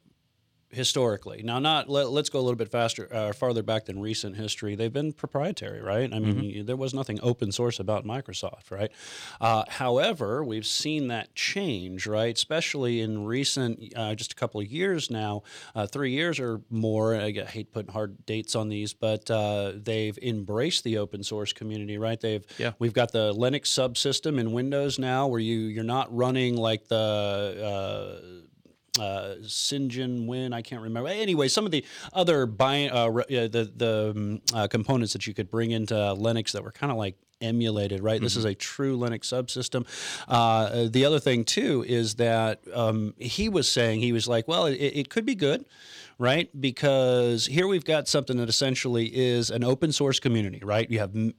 historically. Now not let, us go a little bit faster uh, farther back than recent history. They've been proprietary right? I mean you- there was nothing open source about microsoft right? Uh, however we've seen that change right? Especially in recent uh, just a couple of years now uh, three years or more I hate putting hard dates on these but uh, they've embraced the open source community right? They've Yeah. we've got the linux subsystem in windows now where you you're not running like the uh, Cygwin. I can't remember. Anyway, some of the other bi- uh, uh, the the um, uh, components that you could bring into Linux that were kind of like emulated, right? This is a true Linux subsystem. Uh, the other thing too is that um, he was saying he was like, well, it, it could be good. Right, because here we've got something that essentially is an open source community. Right, you have m-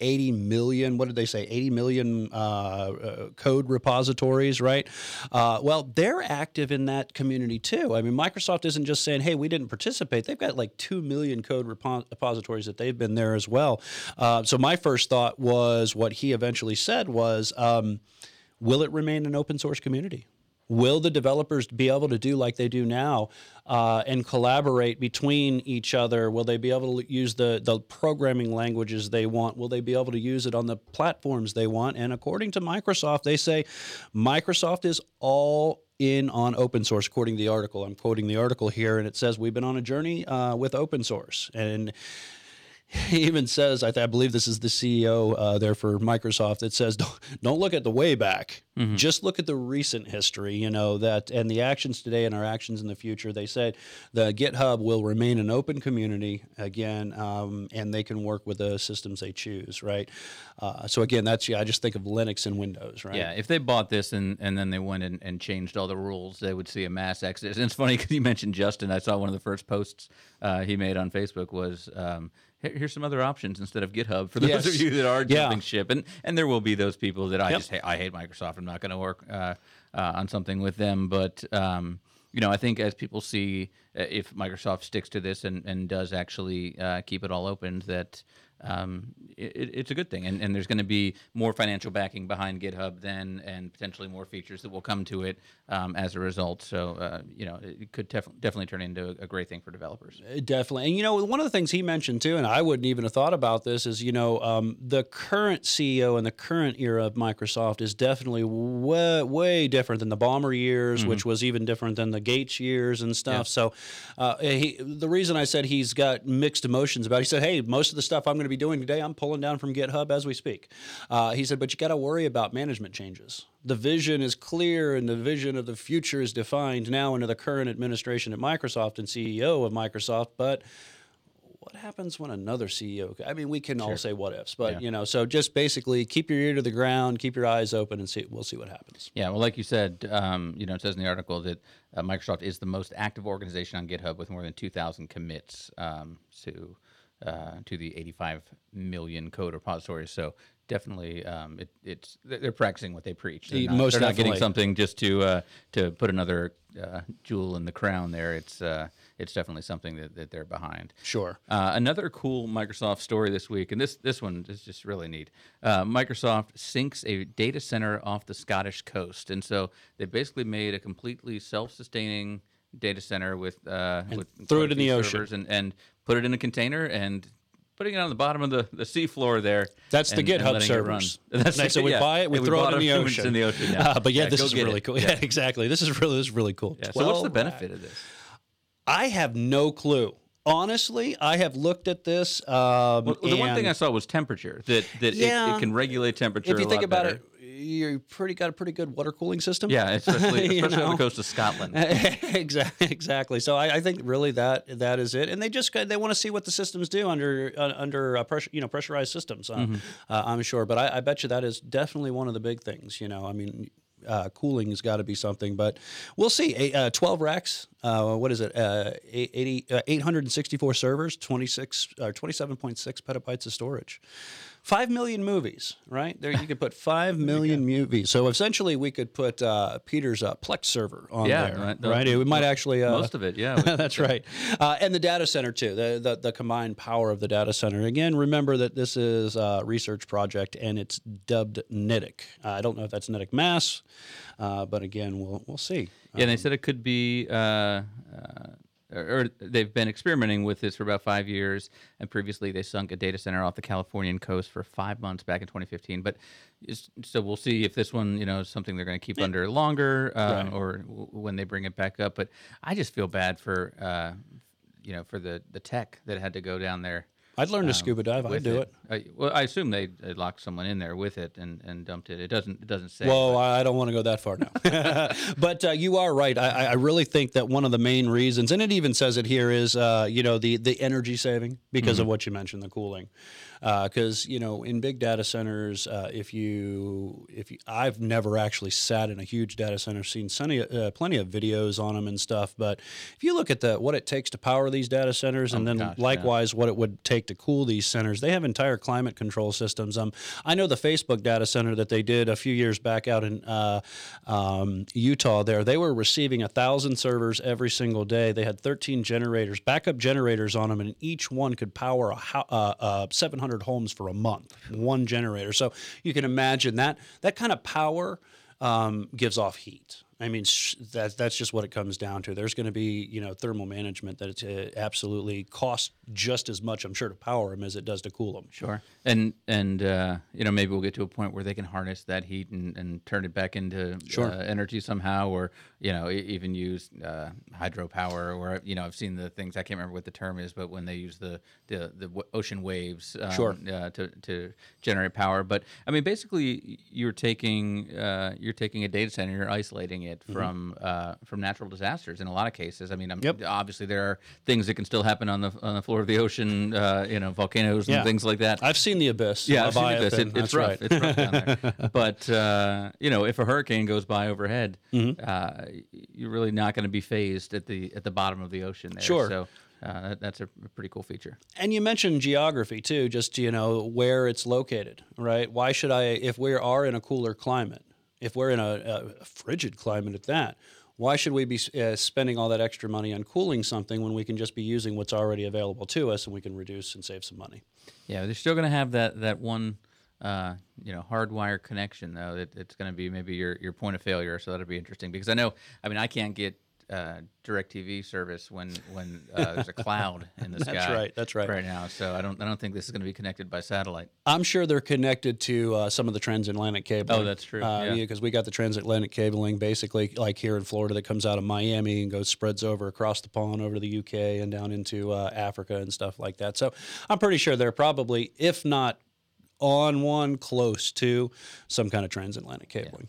80 million, what did they say? 80 million uh, uh, code repositories, right? Uh, well, they're active in that community too. I mean, Microsoft isn't just saying, hey, we didn't participate. They've got like 2 million code repo- repositories that they've been there as well. Uh, so my first thought was what he eventually said was, um, will it remain an open source community? Will the developers be able to do like they do now uh, and collaborate between each other? Will they be able to use the, the programming languages they want? Will they be able to use it on the platforms they want? And according to Microsoft, they say Microsoft is all in on open source, according to the article. I'm quoting the article here, and it says, We've been on a journey uh, with open source. And [laughs] he even says, I, th- I believe this is the CEO uh, there for Microsoft that says, don't, don't look at the way back, just look at the recent history, you know, that and the actions today and our actions in the future. They said the GitHub will remain an open community again, um, and they can work with the systems they choose, right? Uh, so again, that's, yeah, I just think of Linux and Windows, right? Yeah, if they bought this and, and then they went and, and changed all the rules, they would see a mass exodus. And it's funny because you mentioned Justin. I saw one of the first posts uh, he made on Facebook was um, "Here- here's some other options instead of GitHub for those Yes. of you that are Yeah. ship. And and there will be those people that I Yep. just hate, I hate Microsoft. I'm not going to work uh, uh, on something with them. But um, you know, I think as people see uh, if Microsoft sticks to this and, and does actually uh, keep it all open, that um, it, it's a good thing. And, and there's going to be more financial backing behind GitHub then, and potentially more features that will come to it um, as a result. So, uh, you know, it could def- definitely turn into a, great thing for developers. Uh, definitely. And, you know, one of the things he mentioned too, and I wouldn't even have thought about this, is, you know, um, the current CEO and the current era of Microsoft is definitely way, way different than the Ballmer years, mm-hmm. which was even different than the Gates years and stuff. Yeah. So, uh, he, the reason I said he's got mixed emotions about it, he said, hey, most of the stuff I'm going to be doing today, I'm pulling down from GitHub as we speak. Uh, he said, but you got to worry about management changes. The vision is clear and the vision of the future is defined now under the current administration at Microsoft and CEO of Microsoft, but what happens when another CEO? I mean, we can sure. all say what ifs, but yeah. you know, so just basically keep your ear to the ground, keep your eyes open, and see. We'll see what happens. Yeah, well, like you said, um, you know, it says in the article that uh, Microsoft is the most active organization on GitHub with more than 2,000 commits um, to uh, to the 85 million code repositories. So definitely, um, it, it's they're practicing what they preach. They're not, Most they're not getting something just to uh, to put another uh, jewel in the crown. There, it's uh, it's definitely something that, that they're behind. Sure. Uh, another cool Microsoft story this week, and this this one is just really neat. Uh, Microsoft sinks a data center off the Scottish coast, and so they basically made a completely self-sustaining data center with uh, with threw it in the ocean and, and put it in a container and putting it on the bottom of the, the sea floor there. That's and, the GitHub servers. [laughs] That's nice. so we yeah. buy it, we, throw it in the ocean. In the ocean yeah. [laughs] uh, but yeah, yeah this is really it. cool. Yeah. exactly. This is really this is really cool. so what's the benefit of this? I have no clue. Honestly, I have looked at this. Um, well, the one thing I saw was temperature. That that it, it, can regulate temperature. If you think about better. it, you pretty got a pretty good water cooling system. Yeah, especially, [laughs] especially on the coast of Scotland. [laughs] exactly, exactly. So I, I, think really that that is it, and they just they want to see what the systems do under uh, under uh, pressure, you know, pressurized systems. Uh, mm-hmm. Uh, I'm sure, but I, I, bet you that is definitely one of the big things. You know, I mean. Uh, cooling has got to be something, but we'll see. Uh, 12 racks, what is it? 80, 864 servers, 26 or 27.6 petabytes of storage five million movies, right? There you could put [laughs] five million movies. So essentially, we could put uh, Peter's uh, Plex server on yeah, there, right? The, right? We might actually uh, most of it, yeah. [laughs] that's right. Uh, and the data center too, the, the, the combined power of the data center. Again, remember that this is a research project and it's dubbed Natick. I don't know if that's Natick Mass, uh, but again, we'll we'll see. Yeah, um, they said it could be uh, or they've been experimenting with this for about five years. And previously, they sunk a data center off the Californian coast for five months back in 2015. But so we'll see if this one, you know, is something they're going to keep under longer, uh, right. or w- when they bring it back up. But I just feel bad for, uh, you know, for the the tech that had to go down there I'd learn to um, scuba dive. I'd do it. it. I, well, I assume they, they, locked someone in there with it and, and dumped it. It doesn't it doesn't say. Well, but. I don't want to go that far now. [laughs] but uh, you are right. I, I really think that one of the main reasons, and it even says it here, is uh, you know the the energy saving because mm-hmm. of what you mentioned, the cooling because uh, you know in big data centers, uh, if you if you, I've never actually sat in a huge data center, seen plenty, uh, plenty of videos on them and stuff. But if you look at the what it takes to power these data centers, and oh, then gosh, likewise yeah. what it would take to cool these centers, they have entire climate control systems. Um, I know the Facebook data center that they did a few years back out in uh, um, Utah. There, they were receiving a thousand servers every single day. They had 13 generators, backup generators on them, and each one could power a, uh, uh, 700 500 homes for a month, one generator. So you can imagine that that kind of power um, gives off heat. I mean, that, that's just what it comes down to. There's going to be, you know, thermal management that it uh, absolutely costs just as much, I'm sure, to power them as it does to cool them. Sure. And, and uh, you know, maybe we'll get to a point where they can harness that heat and, and turn it back into sure. uh, energy somehow, or, you know, even use uh, hydropower, or, you know, I've seen the things, I can't remember what the term is, but when they use the, the, the ocean waves um, sure. Uh, to, to generate power. But, I mean, basically, you're taking, uh, you're taking a data center, you're isolating it it mm-hmm. from uh, from natural disasters in a lot of cases. I mean, yep. obviously there are things that can still happen on the on the floor of the ocean, uh, you know, volcanoes and things like that. I've seen the abyss. Yeah, I've seen the abyss. It, it's rough. Right. It's rough down there. [laughs] but uh, you know, if a hurricane goes by overhead, mm-hmm. Uh, you're really not going to be fazed at the at the bottom of the ocean there. Sure. So. Uh, that's a pretty cool feature. And you mentioned geography too, just you know where it's located, right? Why should I, if we are in a cooler climate, if we're in a, a frigid climate at that, why should we be uh, spending all that extra money on cooling something when we can just be using what's already available to us and we can reduce and save some money? Yeah, they're still going to have that that one, uh, you know, hardwire connection though. It, it's going to be maybe your your point of failure. So that'll be interesting because I know. I mean, I can't get uh, Directv service when when uh, there's a cloud in the [laughs] sky. That's right. That's right. Right now, so I don't I don't think this is going to be connected by satellite. I'm sure they're connected to uh, some of the transatlantic cabling. Oh, that's true. Uh, yeah, because we got the transatlantic cabling, basically like here in Florida, that comes out of Miami and goes spreads over across the pond over to the UK and down into uh, Africa and stuff like that. So I'm pretty sure they're probably, if not on one, close to some kind of transatlantic cabling.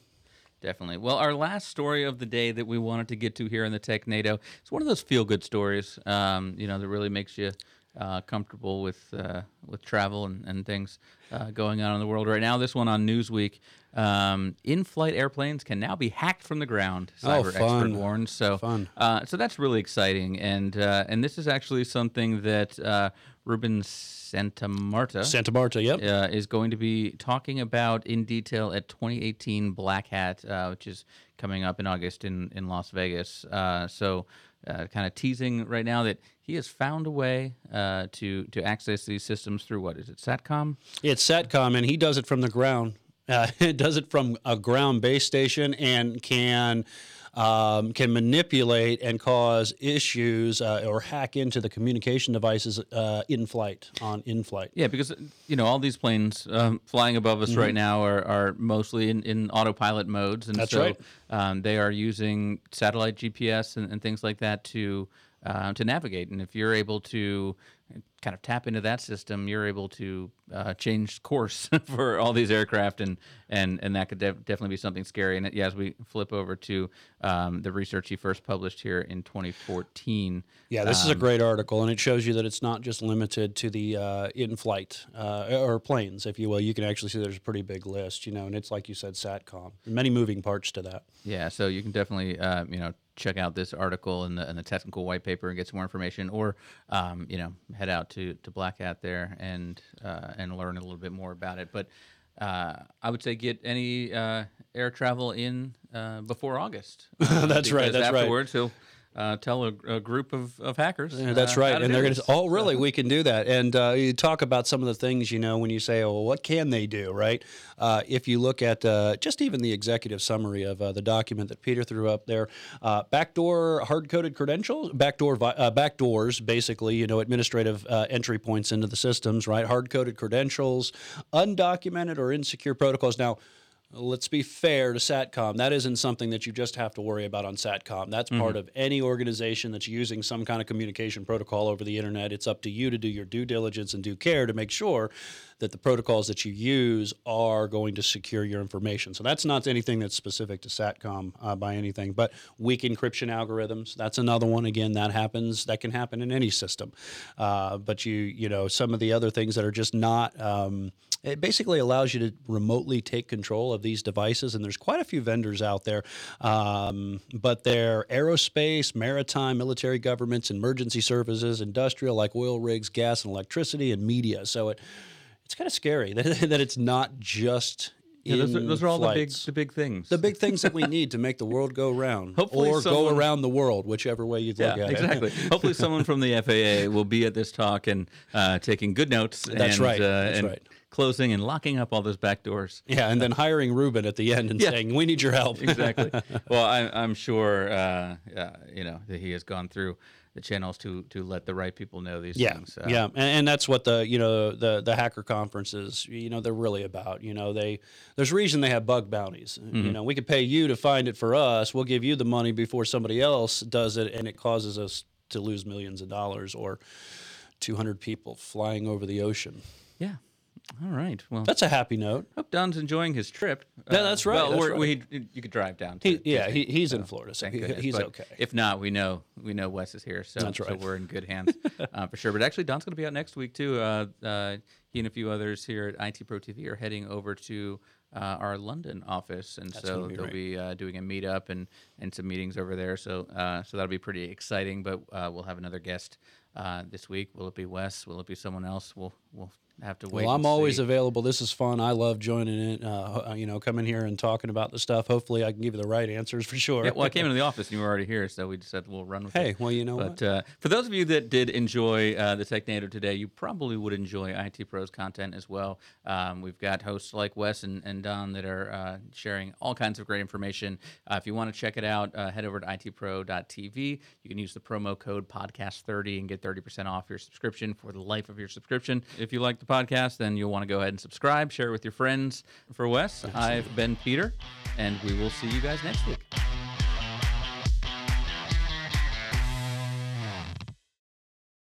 Definitely. Well, our last story of the day that we wanted to get to here in the Technado is one of those feel-good stories. Um, you know, that really makes you uh, comfortable with uh, with travel and, and things uh, going on in the world right now. This one on Newsweek: um, in-flight airplanes can now be hacked from the ground. Cyber Oh, expert warns. So, Fun. Uh, so that's really exciting, and uh, and this is actually something that uh, Ruben Santamarta Santa Marta, yep. uh, is going to be talking about in detail at 2018 Black Hat, uh, which is coming up in August in, in Las Vegas. Uh, so, uh, kind of teasing right now that he has found a way uh, to to access these systems through what is it, Satcom? It's Satcom, and he does it from the ground. Uh, [laughs] it does it from a ground base station and can um, can manipulate and cause issues uh, or hack into the communication devices uh, in flight on in flight. Yeah, because you know all these planes um, flying above us right now are, are mostly in, in autopilot modes, and That's so right. um, they are using satellite GPS and, and things like that to uh, to navigate. And if you're able to kind of tap into that system, you're able to uh, change course [laughs] for all these aircraft, and and and that could def- definitely be something scary. And yeah, as we flip over to um, the research he first published here in 2014. Yeah, this is a great article, and it shows you that it's not just limited to the uh, in-flight uh, or planes, if you will. You can actually see there's a pretty big list, you know, and it's like you said, Satcom. Many moving parts to that. Yeah, so you can definitely uh, you know check out this article and the, and the technical white paper and get some more information, or um, you know head out to, to Black Hat there and uh, and learn a little bit more about it. But uh, I would say get any uh, air travel in uh, before August. [laughs] uh, That's right, that's right. afterwards he'll uh, tell a, a group of, of hackers. Yeah, that's uh, right, and they're going to. this. Oh, really? We can do that. And uh, you talk about some of the things, you know, when you say, "Oh, well, what can they do?" Right? Uh, if you look at uh, just even the executive summary of uh, the document that Peter threw up there, uh, backdoor hard-coded credentials, backdoor vi- uh, backdoors, basically, you know, administrative uh, entry points into the systems, right? Hard-coded credentials, undocumented or insecure protocols. Now. Let's be fair to SATCOM. That isn't something that you just have to worry about on SATCOM. That's part of any organization that's using some kind of communication protocol over the internet. It's up to you to do your due diligence and due care to make sure that the protocols that you use are going to secure your information. So that's not anything that's specific to SATCOM uh, by anything. But weak encryption algorithms, that's another one. Again, that happens. That can happen in any system. Uh, but you, you know, some of the other things that are just not. Um, it basically allows you to remotely take control of these devices, and there's quite a few vendors out there. Um, but they're aerospace, maritime, military governments, emergency services, industrial like oil rigs, gas and electricity, and media. So it it's kind of scary that, [laughs] that it's not just Yeah, those, are, those are all the big the big things. the big things that we [laughs] need to make the world go round, Hopefully or someone- go around the world, whichever way you look Yeah, at it. exactly. [laughs] Hopefully, someone from the FAA will be at this talk and uh, taking good notes. That's and, right, Uh, that's and right. Closing and locking up all those back doors. Yeah, and then hiring Ruben at the end and Yeah. saying, "We need your help." [laughs] exactly. [laughs] Well, I, I'm sure uh, uh, you know that he has gone through the channels to to let the right people know these Yeah, things. Uh, yeah, and, and that's what the you know the the hacker conferences you know they're really about. You know they there's a reason they have bug bounties. Mm-hmm. You know we could pay you to find it for us. We'll give you the money before somebody else does it, and it causes us to lose millions of dollars or 200 people flying over the ocean. yeah. All right. Well, That's a happy note. hope Don's enjoying his trip. Yeah, that's right, Well, that's right. we you could drive down. To, He, yeah, he, he's in Florida, so he, he's But okay. If not, we know we know Wes is here, so, That's so we're in good hands [laughs] uh, for sure. But actually, Don's going to be out next week too. Uh, uh, he and a few others here at IT Pro TV are heading over to uh, our London office, and so be they'll great. be uh, doing a meetup and and some meetings over there. So uh, so that'll be pretty exciting. But uh, we'll have another guest uh, this week. Will it be Wes? Will it be someone else? We'll we'll have to wait. Well, I'm and always see. available. This is fun. I love joining it. Uh, you know, coming here and talking about the stuff. Hopefully, I can give you the right answers for sure. Yeah, well, I [laughs] came into the office and you were already here, so we just said we'll run with it. hey, well, you know But what? uh, for those of you that did enjoy uh, the Technado today, you probably would enjoy IT Pros content as well. Um, we've got hosts like Wes and, and Don that are uh, sharing all kinds of great information. Uh, if you want to check it out, uh, head over to itpro.tv. You can use the promo code podcast30 and get 30% off your subscription for the life of your subscription. If you like the podcast, then you'll want to go ahead and subscribe, share it with your friends. For Wes, I've been Peter, and we will see you guys next week.